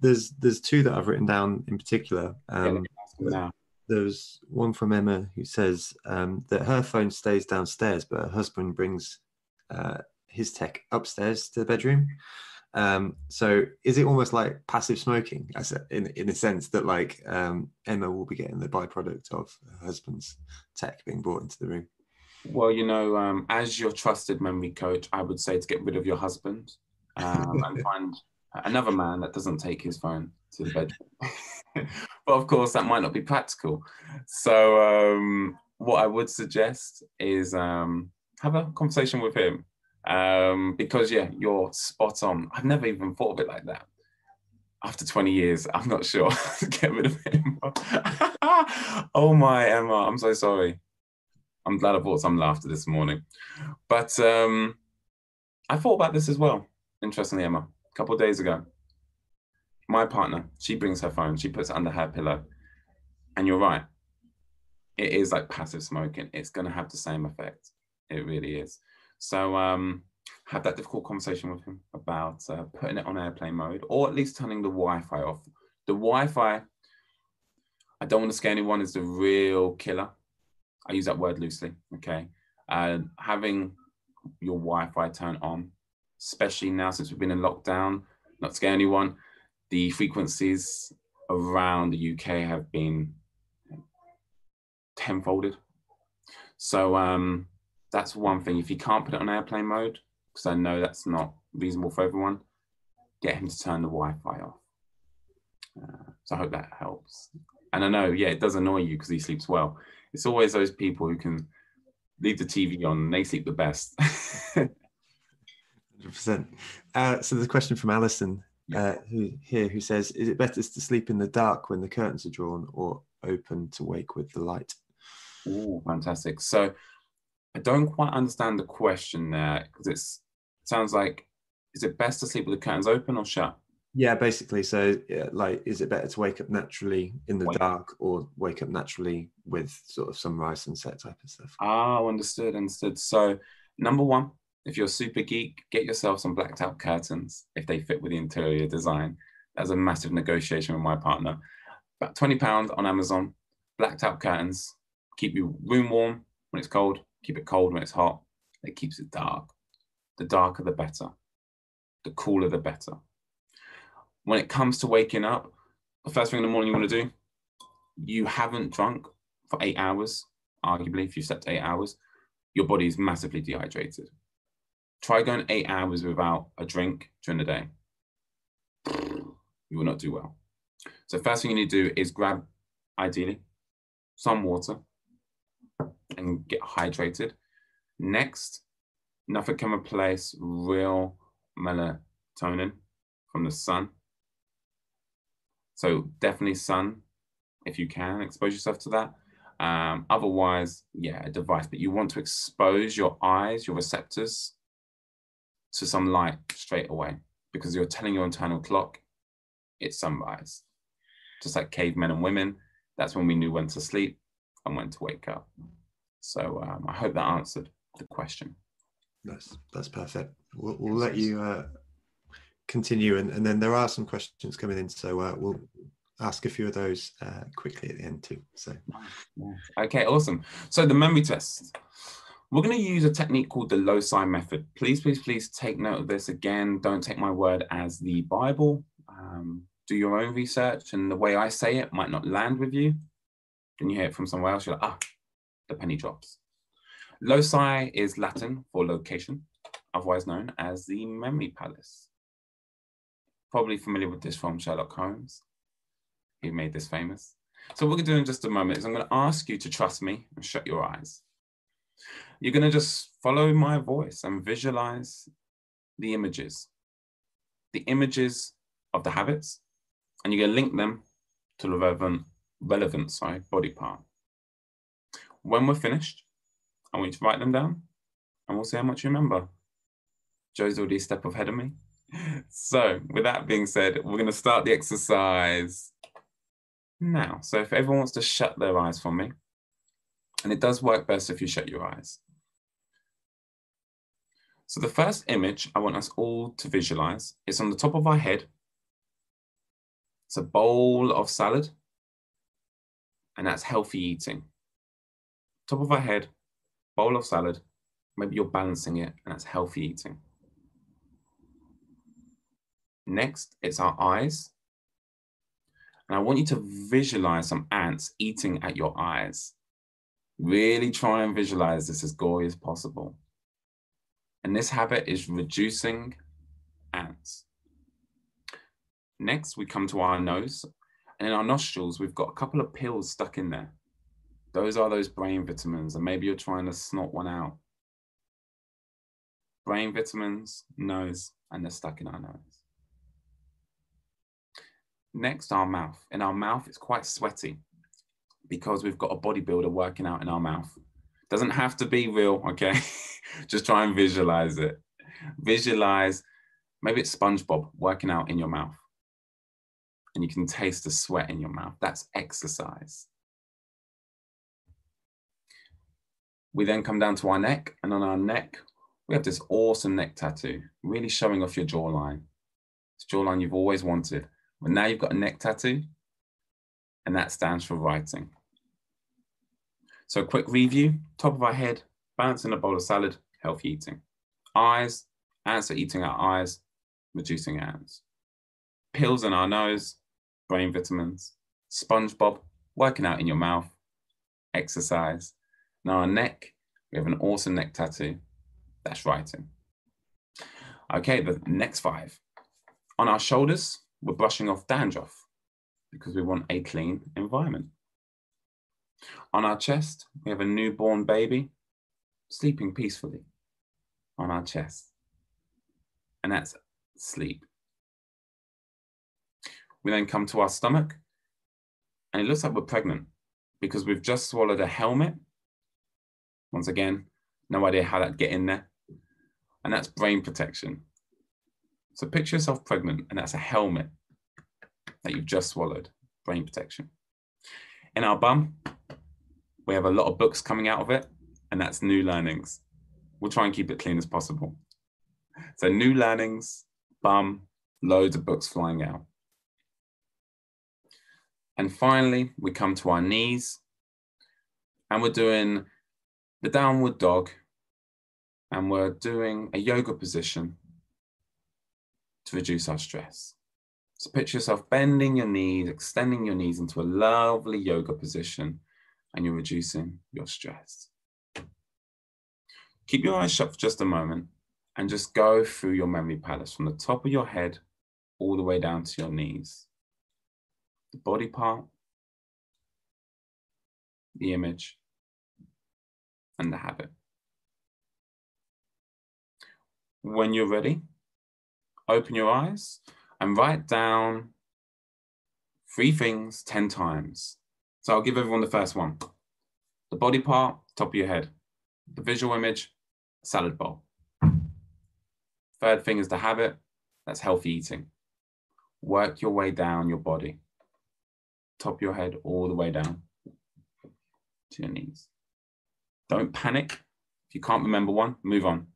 there's there's two that I've written down in particular. Um, yeah, there's one from Emma who says um, that her phone stays downstairs, but her husband brings uh, his tech upstairs to the bedroom. Um, so is it almost like passive smoking, as a, in in a sense that like um, Emma will be getting the byproduct of her husband's tech being brought into the room? Well, you know, um, as your trusted memory coach, I would say to get rid of your husband um, and find another man that doesn't take his phone to the bedroom. but of course, that might not be practical. So, um, what I would suggest is um, have a conversation with him Um, because yeah, you're spot on. I've never even thought of it like that. After 20 years, I'm not sure. Get rid of it. oh my Emma, I'm so sorry. I'm glad I brought some laughter this morning. But um, I thought about this as well, interestingly, Emma, a couple of days ago. My partner, she brings her phone, she puts it under her pillow. And you're right. It is like passive smoking. It's going to have the same effect. It really is. So um, had that difficult conversation with him about uh, putting it on airplane mode or at least turning the Wi-Fi off. The Wi-Fi, I don't want to scare anyone, is the real killer. I use that word loosely. Okay, uh, having your Wi-Fi turned on, especially now since we've been in lockdown, not to scare anyone, the frequencies around the UK have been tenfolded. So um, that's one thing. If you can't put it on airplane mode, because I know that's not reasonable for everyone, get him to turn the Wi-Fi off. Uh, so I hope that helps. And I know, yeah, it does annoy you because he sleeps well. It's always those people who can leave the TV on and they sleep the best. 100%. Uh, so there's a question from Alison uh, who, here who says, is it better to sleep in the dark when the curtains are drawn or open to wake with the light? Oh, fantastic. So I don't quite understand the question there because it sounds like, is it best to sleep with the curtains open or shut? Yeah, basically. So, yeah, like, is it better to wake up naturally in the wake. dark or wake up naturally with sort of sunrise, and set type of stuff? Oh, understood, understood. So, number one, if you're super geek, get yourself some blacked out curtains if they fit with the interior design. That's a massive negotiation with my partner. About £20 on Amazon, blacked out curtains, keep your room warm when it's cold, keep it cold when it's hot. It keeps it dark. The darker, the better. The cooler, the better. When it comes to waking up, the first thing in the morning you want to do, you haven't drunk for eight hours, arguably, if you slept eight hours, your body is massively dehydrated. Try going eight hours without a drink during the day. You will not do well. So, first thing you need to do is grab, ideally, some water and get hydrated. Next, nothing can replace real melatonin from the sun. So definitely sun, if you can, expose yourself to that. Um, otherwise, yeah, a device, but you want to expose your eyes, your receptors to some light straight away because you're telling your internal clock it's sunrise. Just like cavemen and women, that's when we knew when to sleep and when to wake up. So um, I hope that answered the question. That's that's perfect. We'll, we'll let you uh, continue, and, and then there are some questions coming in, so uh, we'll ask a few of those uh, quickly at the end too. So okay, awesome. So the memory test. We're going to use a technique called the loci method. Please, please, please take note of this again. Don't take my word as the Bible. Um, do your own research, and the way I say it might not land with you. Then you hear it from somewhere else, you're like, ah, the penny drops. Loci is Latin for location, otherwise known as the memory palace. Probably familiar with this from Sherlock Holmes. He made this famous. So what we're going to do in just a moment is I'm going to ask you to trust me and shut your eyes. You're going to just follow my voice and visualize the images, the images of the habits, and you're going to link them to the relevant, relevant sorry, body part. When we're finished, I want you to write them down and we'll see how much you remember. Joe's already a step ahead of me. So, with that being said, we're going to start the exercise now. So, if everyone wants to shut their eyes for me, and it does work best if you shut your eyes. So, the first image I want us all to visualize is on the top of our head. It's a bowl of salad, and that's healthy eating. Top of our head, bowl of salad, maybe you're balancing it, and that's healthy eating. Next, it's our eyes. And I want you to visualize some ants eating at your eyes. Really try and visualize this as gory as possible. And this habit is reducing ants. Next, we come to our nose. And in our nostrils, we've got a couple of pills stuck in there. Those are those brain vitamins, and maybe you're trying to snort one out. brain vitamins, nose, and they're stuck in our nose. Next, our mouth. In our mouth, it's quite sweaty because we've got a bodybuilder working out in our mouth. Doesn't have to be real, okay? Just try and visualize it. Visualize, maybe it's SpongeBob working out in your mouth. And you can taste the sweat in your mouth. That's exercise. We then come down to our neck, and on our neck, we have this awesome neck tattoo, really showing off your jawline. It's jawline you've always wanted. But now you've got a neck tattoo, and that stands for writing. So, quick review top of our head, balancing a bowl of salad, healthy eating. Eyes, ants are eating our eyes, reducing ants. Pills in our nose, brain vitamins. SpongeBob, working out in your mouth, exercise. Now, our neck, we have an awesome neck tattoo. That's writing. Okay, the next five. On our shoulders, we're brushing off dandruff because we want a clean environment. On our chest, we have a newborn baby sleeping peacefully on our chest. And that's sleep. We then come to our stomach, and it looks like we're pregnant because we've just swallowed a helmet. Once again, no idea how that'd get in there. And that's brain protection. So picture yourself pregnant, and that's a helmet that you've just swallowed, brain protection. In our bum, we have a lot of books coming out of it, and that's new learnings. We'll try and keep it clean as possible. So, new learnings, bum, loads of books flying out. And finally, we come to our knees, and we're doing the downward dog, and we're doing a yoga position to reduce our stress. So picture yourself bending your knees, extending your knees into a lovely yoga position, and you're reducing your stress. Keep your eyes shut for just a moment and just go through your memory palace from the top of your head all the way down to your knees. The body part, the image, and the habit. When you're ready, open your eyes and write down three things 10 times. So I'll give everyone the first one. The body part, top of your head. The visual image, salad bowl. Third thing is the habit, that's healthy eating. Work your way down your body. Top of your head all the way down to your knees. Don't panic. If you can't remember one, move on.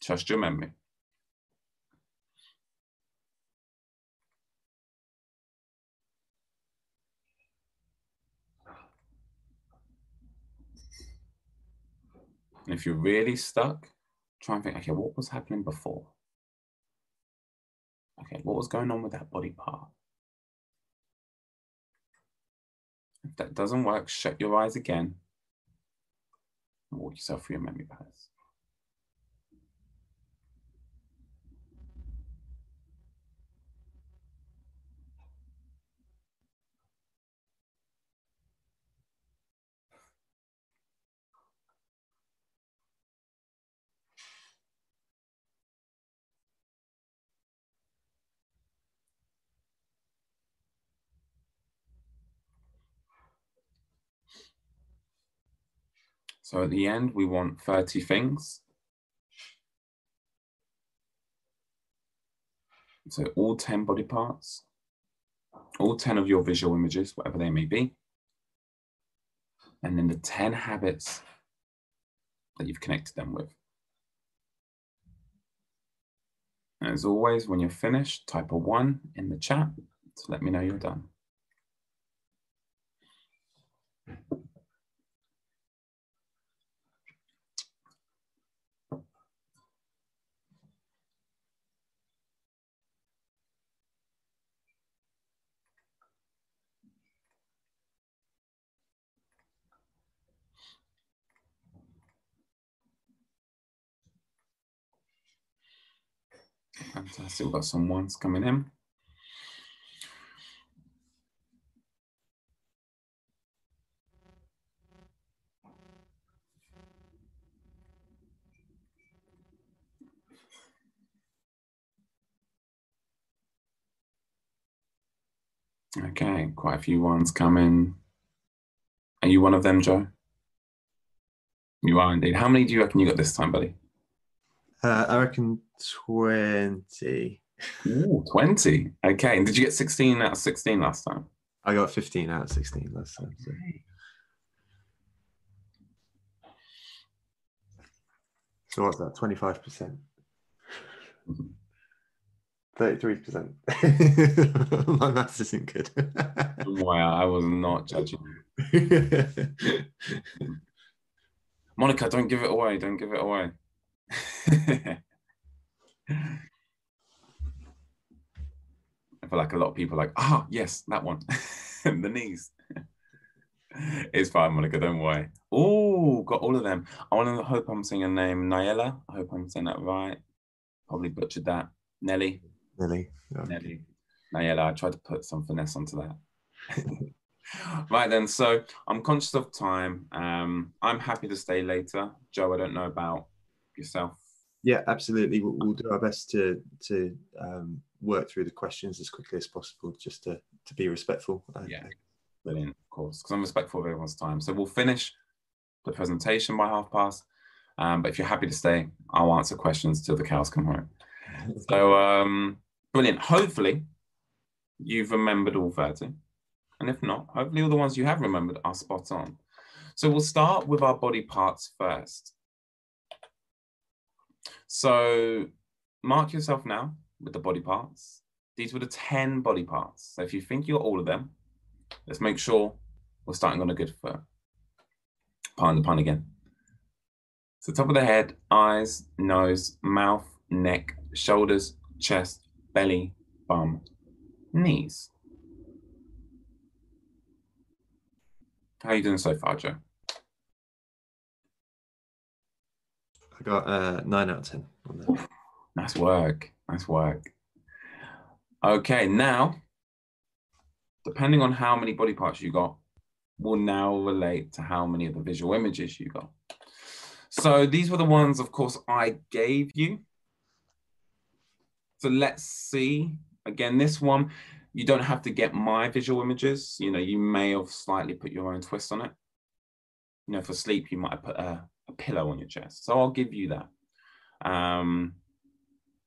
Trust your memory. And if you're really stuck, try and think, okay, what was happening before? Okay, what was going on with that body part? If that doesn't work, shut your eyes again walk yourself through your memory palace. So at the end, we want 30 things. So all 10 body parts, all 10 of your visual images, whatever they may be. And then the 10 habits that you've connected them with. And as always, when you're finished, type a one in the chat to let me know you're done. Fantastic. We've got some ones coming in. Okay, quite a few ones coming. Are you one of them, Joe? You are indeed. How many do you reckon you got this time, buddy? Uh, I reckon 20. Ooh, 20. Okay. And did you get 16 out of 16 last time? I got 15 out of 16 last time. So. So what's that? 25%. 33%. My maths isn't good. wow, I was not judging you. Monica, don't give it away. Don't give it away. I feel like a lot of people are like, ah, yes, that one. the knees. it's fine, Monica, don't worry. Oh, got all of them. I want to hope I'm saying a name. Nayela. I hope I'm saying that right. Probably butchered that. Nelly. Nelly. Yeah. Nelly. Nayela. I tried to put some finesse onto that. right then, so I'm conscious of time. Um, I'm happy to stay later. Joe, I don't know about yourself. Yeah, absolutely. We'll, we'll do our best to to um, work through the questions as quickly as possible, just to to be respectful. Yeah, brilliant, of course, because I'm respectful of everyone's time. So we'll finish the presentation by half past. Um, but if you're happy to stay, I'll answer questions till the cows come home. So um, brilliant. Hopefully, you've remembered all 30. And if not, hopefully all the ones you have remembered are spot on. So we'll start with our body parts first. So mark yourself now with the body parts. These were the 10 body parts. So if you think you're all of them, let's make sure we're starting on a good foot. Pardon the pun again. So top of the head, eyes, nose, mouth, neck, shoulders, chest, belly, bum, knees. How are you doing so far, Joe? I got uh, nine out of ten on that. Nice work. Nice work. Okay, now, depending on how many body parts you got, will now relate to how many of the visual images you got. So these were the ones, of course, I gave you. So let's see. Again, this one, you don't have to get my visual images. You know, you may have slightly put your own twist on it. You know, for sleep, you might have put a, a pillow on your chest. So I'll give you that. Um,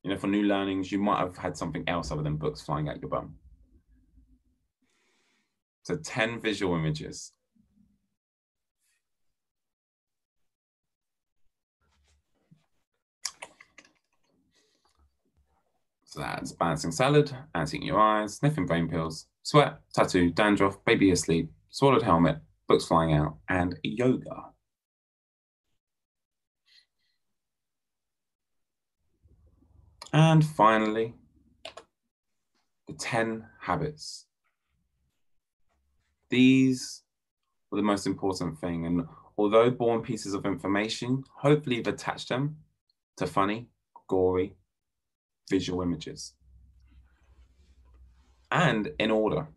you know, for new learnings, you might have had something else other than books flying at your bum. So 10 visual images. So that's balancing salad, ants eating your eyes, sniffing brain pills, sweat, tattoo, dandruff, baby asleep, swallowed helmet, books flying out, and yoga. And finally, the 10 habits. These were the most important thing. And although born pieces of information, hopefully you've attached them to funny, gory, visual images. And in order.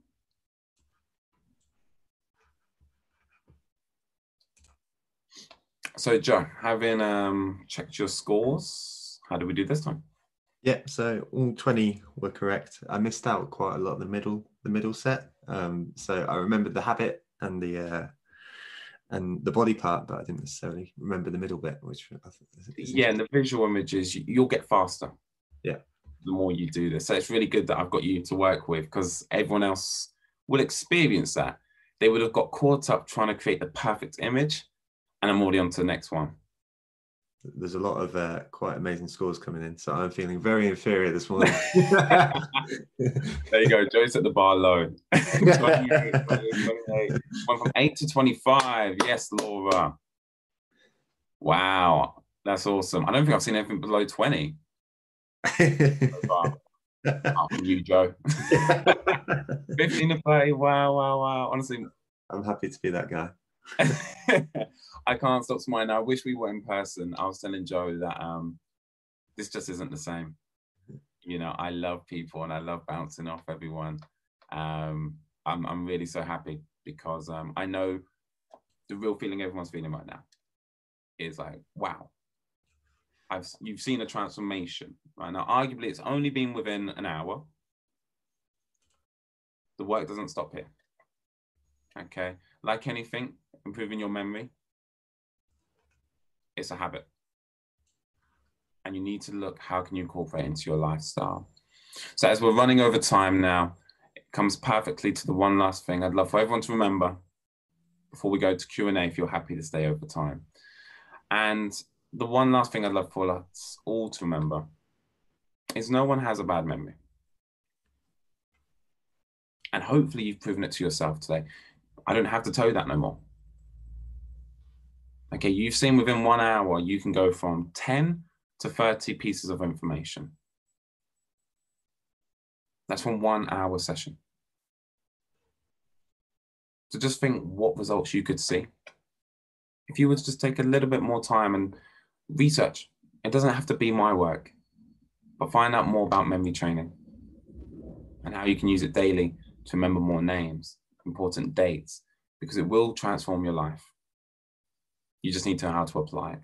So Joe, having um, checked your scores, how did we do this time? Yeah, so all 20 were correct. I missed out quite a lot of the middle, the middle set. Um, so I remembered the habit and the uh, and the body part, but I didn't necessarily remember the middle bit, which I think yeah, and the visual images you'll get faster. Yeah, the more you do this, so it's really good that I've got you to work with because everyone else will experience that. They would have got caught up trying to create the perfect image, and I'm already on to the next one there's a lot of uh, quite amazing scores coming in, so I'm feeling very inferior this morning. there you go. Joe's at the bar low. 28, 28. Went from 8 to 25. Yes, Laura. Wow. That's awesome. I don't think I've seen anything below 20. Apart from you, Joe. 15 to play. Wow, wow, wow. Honestly, I'm happy to be that guy. I can't stop smiling. I wish we were in person. I was telling Joe that um, this just isn't the same. You know, I love people and I love bouncing off everyone. Um, I'm I'm really so happy because um, I know the real feeling everyone's feeling right now is like, wow, I've you've seen a transformation right now. Arguably, it's only been within an hour. The the work doesn't stop here. Okay, like anything, improving your memory, it's a habit. And you need to look how can you incorporate into your lifestyle. So as we're running over time now, it comes perfectly to the one last thing I'd love for everyone to remember before we go to Q&A if you're happy to stay over time. And the one last thing I'd love for us all to remember is no one has a bad memory. And hopefully you've proven it to yourself today. I don't have to tell you that no more. Okay, you've seen within one hour, you can go from 10 to 30 pieces of information. That's from one hour session. So just think what results you could see. If you would just take a little bit more time and research, it doesn't have to be my work, but find out more about memory training and how you can use it daily to remember more names, important dates, because it will transform your life. You just need to know how to apply it.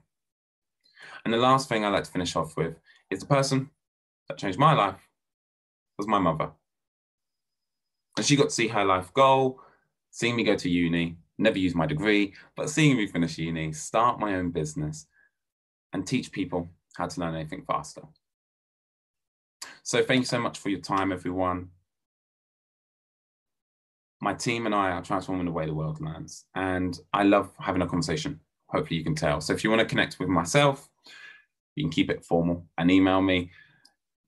And the last thing I'd like to finish off with is the person that changed my life was my mother. And she got to see her life goal, seeing me go to uni, never use my degree, but seeing me finish uni, start my own business, and teach people how to learn anything faster. So thank you so much for your time, everyone. My team and I are transforming the way the world learns, and I love having a conversation hopefully you can tell. So if you want to connect with myself, you can keep it formal and email me.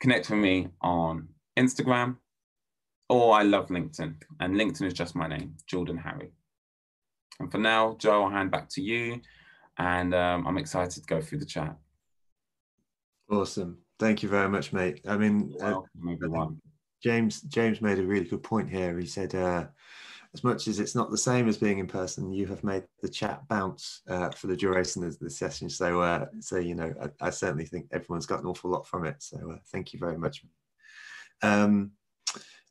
Connect with me on Instagram, or I love LinkedIn, and LinkedIn is just my name, Jordan Harry. And for now, Joe, I'll hand back to you, and um, I'm excited to go through the chat. Awesome. Thank you very much, mate. I mean, uh, James James made a really good point here. He said, uh, as much as it's not the same as being in person, you have made the chat bounce uh, for the duration of the session. So, uh, so you know, I, I, certainly think everyone's got an awful lot from it. So, uh, thank you very much. Um,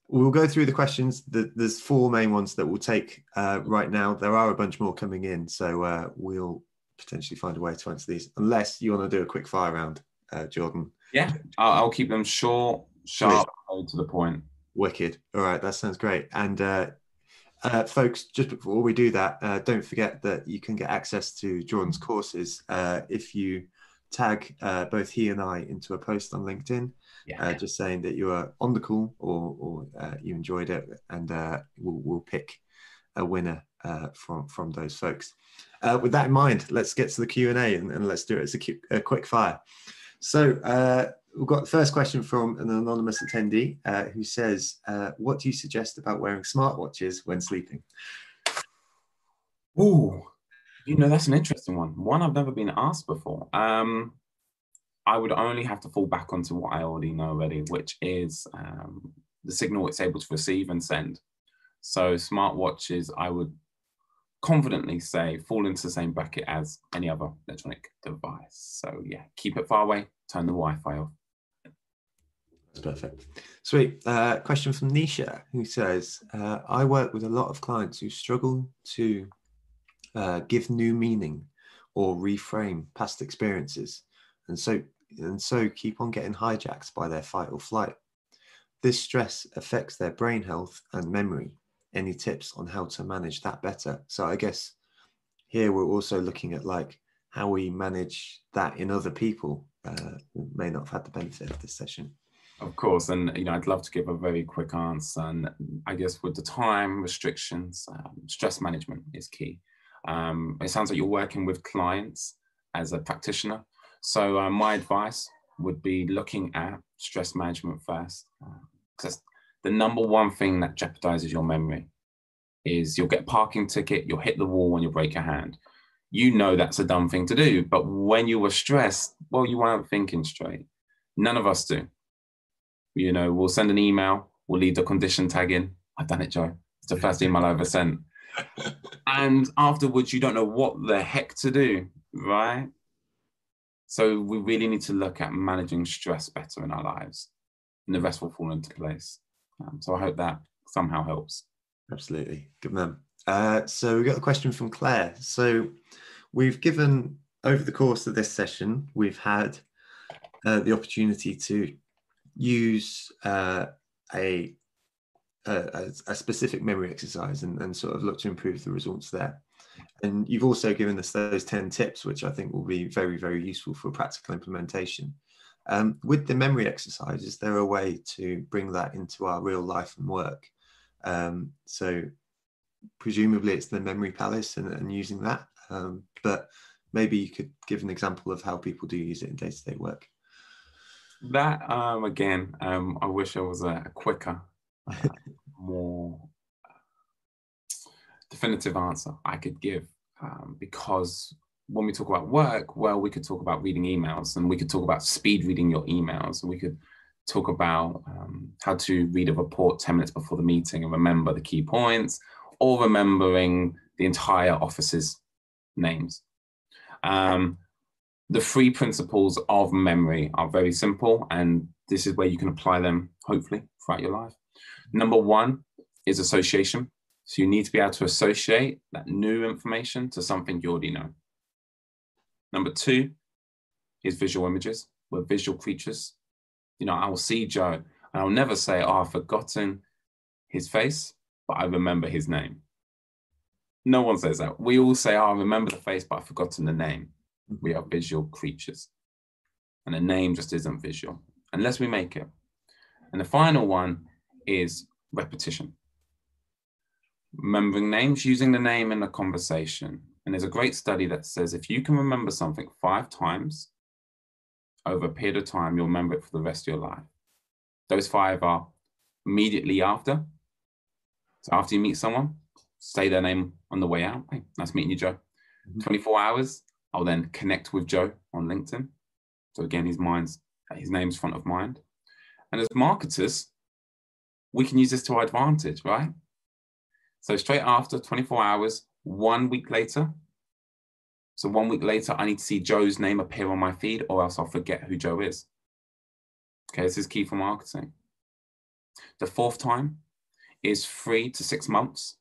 we'll go through the questions. The, there's four main ones that we'll take uh, right now. There are a bunch more coming in, so uh, we'll potentially find a way to answer these, unless you want to do a quick fire round, uh, Jordan. Yeah, I'll, I'll, keep them short, sharp, to the point. Wicked. All right, that sounds great. And uh, folks, just before we do that, uh, don't forget that you can get access to Jordan's courses uh, if you tag uh, both he and I into a post on LinkedIn, yeah. Uh, just saying that you are on the call or, or uh, you enjoyed it, and we'll, we'll, pick a winner from from those folks. with that in mind, let's get to the Q and A and let's do it as a, a quick fire. So we've got the first question from an anonymous attendee uh, who says, uh, "What do you suggest about wearing smartwatches when sleeping?" Ooh, you know that's an interesting one. One I've never been asked before. Um, I would only have to fall back onto what I already know already, which is um, the signal it's able to receive and send. So smartwatches, I would confidently say fall into the same bracket as any other electronic device. So yeah, keep it far away, turn the Wi-Fi off. That's perfect. Sweet. Uh, question from Nisha, who says, uh, I work with a lot of clients who struggle to uh, give new meaning or reframe past experiences, and so and so keep on getting hijacked by their fight or flight. This stress affects their brain health and memory. Any tips on how to manage that better? So I guess here we're also looking at like how we manage that in other people uh, who may not have had the benefit of this session. Of course, and you know, I'd love to give a very quick answer. And I guess with the time restrictions, um, stress management is key. Um, it sounds like you're working with clients as a practitioner. So uh, my advice would be looking at stress management first, because uh, the number one thing that jeopardizes your memory is you'll get a parking ticket, you'll hit the wall, and you'll break your hand. You know that's a dumb thing to do, but when you were stressed, well, you weren't thinking straight. None of us do. You know, we'll send an email, we'll leave the condition tag in. I've done it, Joe. It's the first email I ever sent. and afterwards, you don't know what the heck to do, right? So we really need to look at managing stress better in our lives, and the rest will fall into place. Um, so I hope that somehow helps. Absolutely, good man. Uh, so we got a question from Claire. So we've given over the course of this session, we've had uh, the opportunity to use uh, a a, a, specific memory exercise and, and sort of look to improve the results there. And you've also given us those 10 tips, which I think will be very, very useful for practical implementation. Um, with the memory exercise, is there a way to bring that into our real life and work? Um, so presumably it's the memory palace and, and using that, um, but maybe you could give an example of how people do use it in day-to-day work. That um, again, um, I wish I was a quicker, uh, more definitive answer I could give um, because when we talk about work, well, we could talk about reading emails and we could talk about speed reading your emails and we could talk about um, how to read a report 10 minutes before the meeting and remember the key points or remembering the entire office's names. Um, the three principles of memory are very simple, and this is where you can apply them hopefully throughout your life. Number one is association. So you need to be able to associate that new information to something you already know. Number two is visual images. We're visual creatures. You know, I will see Joe and I'll never say, oh, I've forgotten his face, but I remember his name. No one says that. We all say, oh, I remember the face, but I've forgotten the name. We are visual creatures. And the name just isn't visual unless we make it. And the final one is repetition. Remembering names, using the name in a conversation. And there's a great study that says if you can remember something five times over a period of time, you'll remember it for the rest of your life. Those five are immediately after. So after you meet someone, say their name on the way out. Hey, nice meeting you, Joe. Mm-hmm. 24 hours, I'll then connect with Joe on LinkedIn. So again, his mind's his name's front of mind. And as marketers, we can use this to our advantage, right? So straight after 24 hours, one week later. So one week later, I need to see Joe's name appear on my feed, or else I'll forget who Joe is. Okay, this is key for marketing. The fourth time is three to six months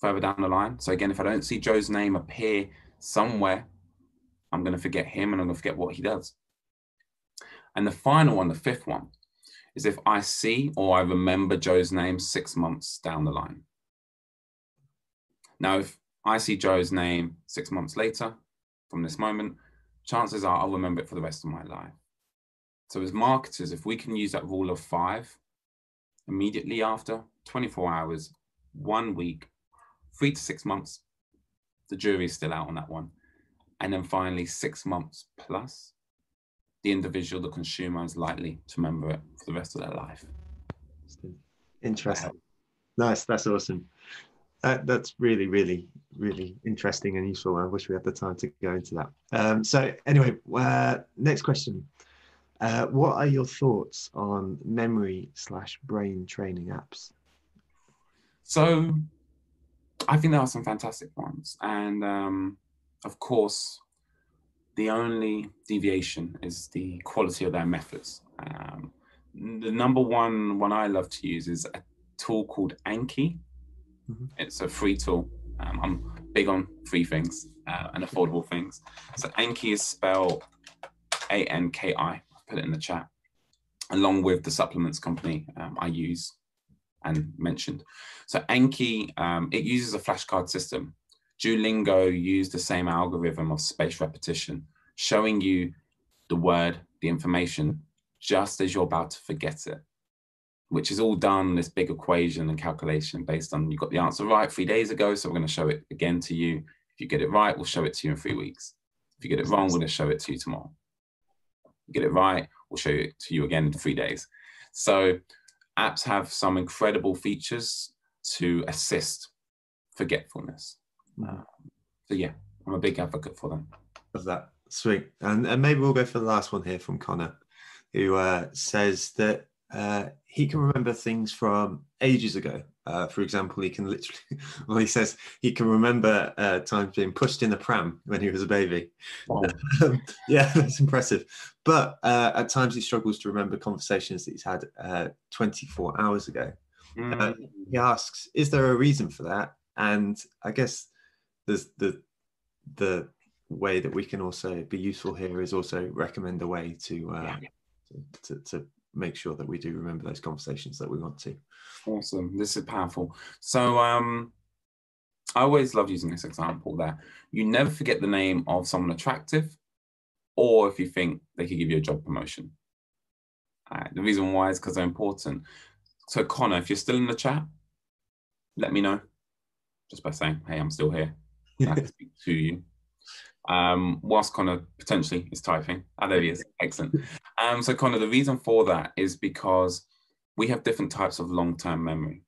further down the line. So again, if I don't see Joe's name appear somewhere, I'm going to forget him and I'm going to forget what he does. And the final one, the fifth one, is if I see or I remember Joe's name six months down the line. Now, if I see Joe's name six months later from this moment, chances are I'll remember it for the rest of my life. So, as marketers, if we can use that rule of five immediately after 24 hours, one week, three to six months, the jury's still out on that one. And then finally, six months plus, the individual, the consumer, is likely to remember it for the rest of their life. Interesting. Nice. That's awesome. Uh, that's really, really, really interesting and useful. I wish we had the time to go into that. Um, so, anyway, uh, next question. Uh, what are your thoughts on memory slash brain training apps? So, I think there are some fantastic ones. And um, of course, the only deviation is the quality of their methods. Um, the number one one I love to use is a tool called Anki. Mm-hmm. It's a free tool. Um, I'm big on free things uh, and affordable things. So Anki is spelled A N K I. Put it in the chat, along with the supplements company um, I use and mentioned. So Anki, um, it uses a flashcard system. Duolingo used the same algorithm of spaced repetition, showing you the word, the information, just as you're about to forget it, which is all done this big equation and calculation based on you got the answer right three days ago, so we're going to show it again to you. If you get it right, we'll show it to you in three weeks. If you get it wrong, we're going to show it to you tomorrow. You get it right, we'll show it to you again in three days. So apps have some incredible features to assist forgetfulness. So yeah, I'm a big advocate for them. Of that, sweet. And, and maybe we'll go for the last one here from Connor, who uh, says that uh, he can remember things from ages ago. Uh, for example, he can literally, well, he says he can remember uh, times being pushed in a pram when he was a baby. Wow. Um, yeah, that's impressive. But uh, at times he struggles to remember conversations that he's had uh, 24 hours ago. Mm. he asks, "Is there a reason for that?" And I guess there's the the way that we can also be useful here is also recommend a way to, uh, yeah. to, to, to make sure that we do remember those conversations that we want to. Awesome. This is powerful. So um, I always love using this example that you never forget the name of someone attractive or if you think they could give you a job promotion. the reason why is because they're important. So Connor, if you're still in the chat, let me know just by saying, hey, I'm still here. I can speak to you. Um, whilst Connor potentially is typing. Ah, there he is. Excellent. Um, so Connor, the reason for that is because we have different types of long-term memory.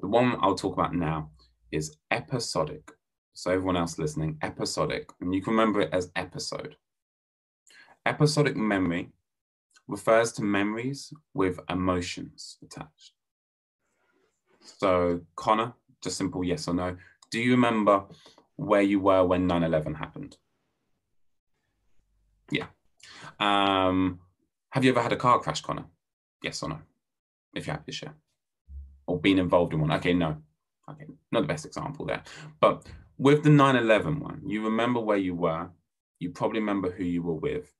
The one I'll talk about now is episodic. So everyone else listening, episodic, and you can remember it as episode. Episodic memory refers to memories with emotions attached. So Connor, just simple yes or no. Do you remember where you were when 9-11 happened? Yeah. Um, have you ever had a car crash, Connor? Yes or no? If you have to share. Or been involved in one. Okay, no. Okay, not the best example there. But with the 9-11 one, you remember where you were. You probably remember who you were with.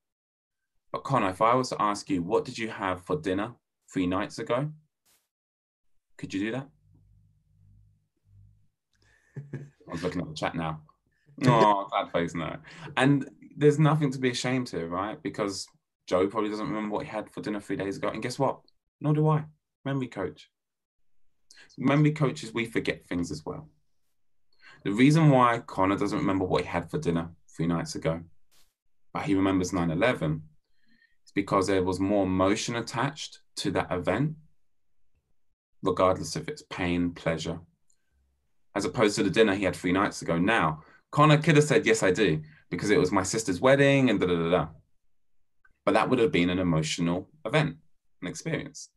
But Connor, if I was to ask you, what did you have for dinner three nights ago? Could you do that? I was looking at the chat now. Oh, that face, no. And there's nothing to be ashamed to, right? Because Joe probably doesn't remember what he had for dinner three days ago. And guess what? Nor do I. Memory coach. Memory coaches, we forget things as well. The reason why Connor doesn't remember what he had for dinner three nights ago, but he remembers 9 11, is because there was more emotion attached to that event, regardless if it's pain, pleasure, as opposed to the dinner he had three nights ago. Now, Connor could have said, Yes, I do, because it was my sister's wedding and da da da da. But that would have been an emotional event, an experience.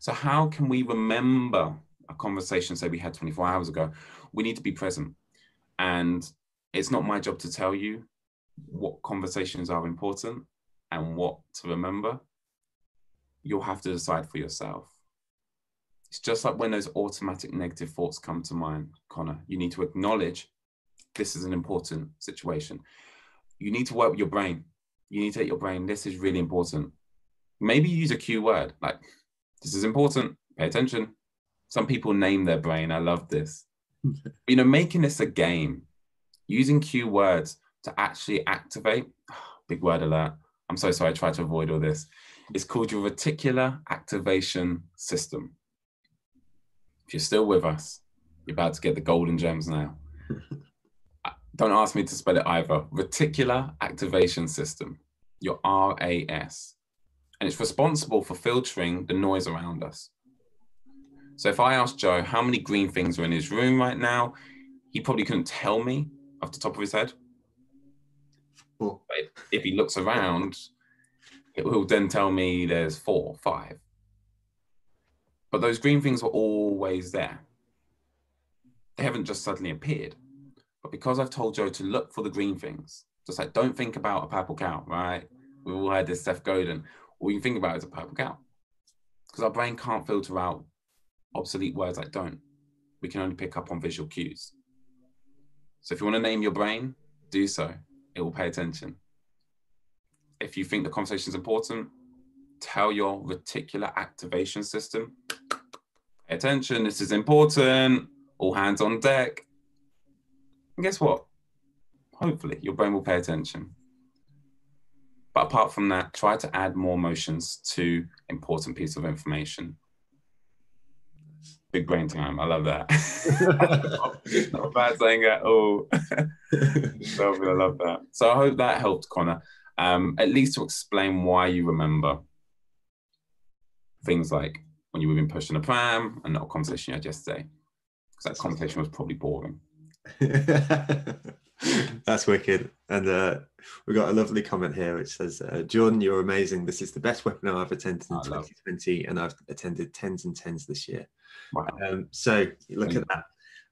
So, how can we remember a conversation, say we had 24 hours ago? We need to be present. And it's not my job to tell you what conversations are important and what to remember. You'll have to decide for yourself. It's just like when those automatic negative thoughts come to mind, Connor, you need to acknowledge this is an important situation. You need to work with your brain. You need to take your brain, this is really important. Maybe use a cue word like, this is important, pay attention. Some people name their brain. I love this. you know, making this a game, using cue words to actually activate, big word alert. I'm so sorry, I tried to avoid all this. It's called your reticular activation system. If you're still with us, you're about to get the golden gems now. Uh, don't ask me to spell it either. Reticular Activation System, your RAS. And it's responsible for filtering the noise around us. So if I asked Joe how many green things are in his room right now, he probably couldn't tell me off the top of his head. But if he looks around, it will then tell me there's four, five. But those green things were always there. They haven't just suddenly appeared. But because I've told Joe to look for the green things, just like don't think about a purple cow, right? We've all heard this Seth Godin. All you think about is a purple cow. Because our brain can't filter out obsolete words like don't. We can only pick up on visual cues. So if you want to name your brain, do so. It will pay attention. If you think the conversation is important, tell your reticular activation system Pay attention, this is important. All hands on deck. And guess what? Hopefully, your brain will pay attention. But apart from that, try to add more emotions to important piece of information. Big brain time. I love that. Not bad saying that. Oh, I love that. So I hope that helped, Connor. Um, at least to explain why you remember things like when you were being pushed in a pram and not a conversation you had yesterday. Because that conversation was probably boring. That's wicked. And uh, we got a lovely comment here which says, uh, Jordan, you're amazing. This is the best webinar I've attended in 2020, and I've attended tens and tens this year. Wow. Um, so look at that.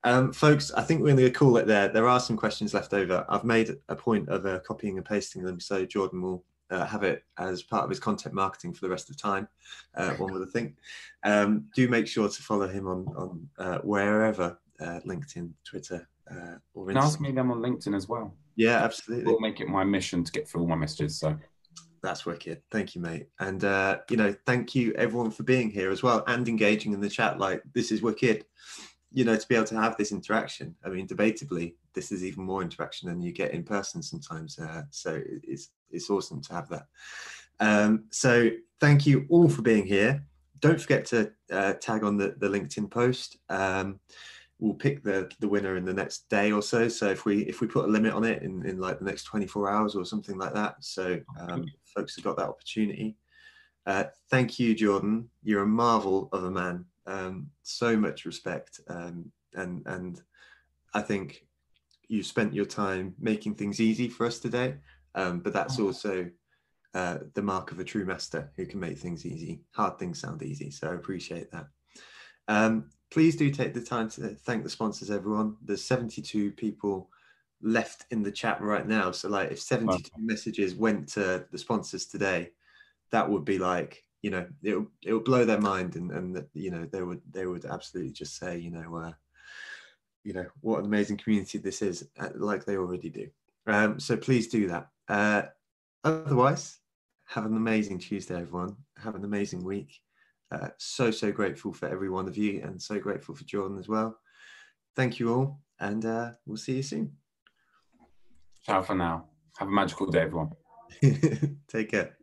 Um, folks, I think we're going to call it there. There are some questions left over. I've made a point of uh, copying and pasting them, so Jordan will uh, have it as part of his content marketing for the rest of time. Uh, one would think. Um, do make sure to follow him on on uh, wherever uh, LinkedIn, Twitter, uh, or Instagram. ask me them on LinkedIn as well. Yeah, absolutely. We'll make it my mission to get through all my messages. So That's wicked. Thank you, mate. And uh, you know, thank you everyone for being here as well and engaging in the chat. Like this is wicked. You know, to be able to have this interaction. I mean, debatably, this is even more interaction than you get in person sometimes. Uh, so it's it's awesome to have that. Um, so thank you all for being here. Don't forget to uh, tag on the, the LinkedIn post. Um, we'll pick the the winner in the next day or so. So if we if we put a limit on it in, in like the next 24 hours or something like that, so um, folks have got that opportunity. Uh, thank you, Jordan. You're a marvel of a man. Um, so much respect, um, and and I think you spent your time making things easy for us today. Um, but that's oh. also uh, the mark of a true master who can make things easy. Hard things sound easy, so I appreciate that. Um, please do take the time to thank the sponsors, everyone. There's 72 people left in the chat right now. So, like, if 72 okay. messages went to the sponsors today, that would be like, you know, it it would blow their mind, and and you know they would they would absolutely just say, you know, uh, you know what an amazing community this is, uh, like they already do. Um, so please do that. Uh, otherwise, have an amazing Tuesday, everyone. Have an amazing week. Uh, so, so grateful for every one of you and so grateful for Jordan as well. Thank you all, and uh, we'll see you soon. Ciao for now. Have a magical day, everyone. Take care.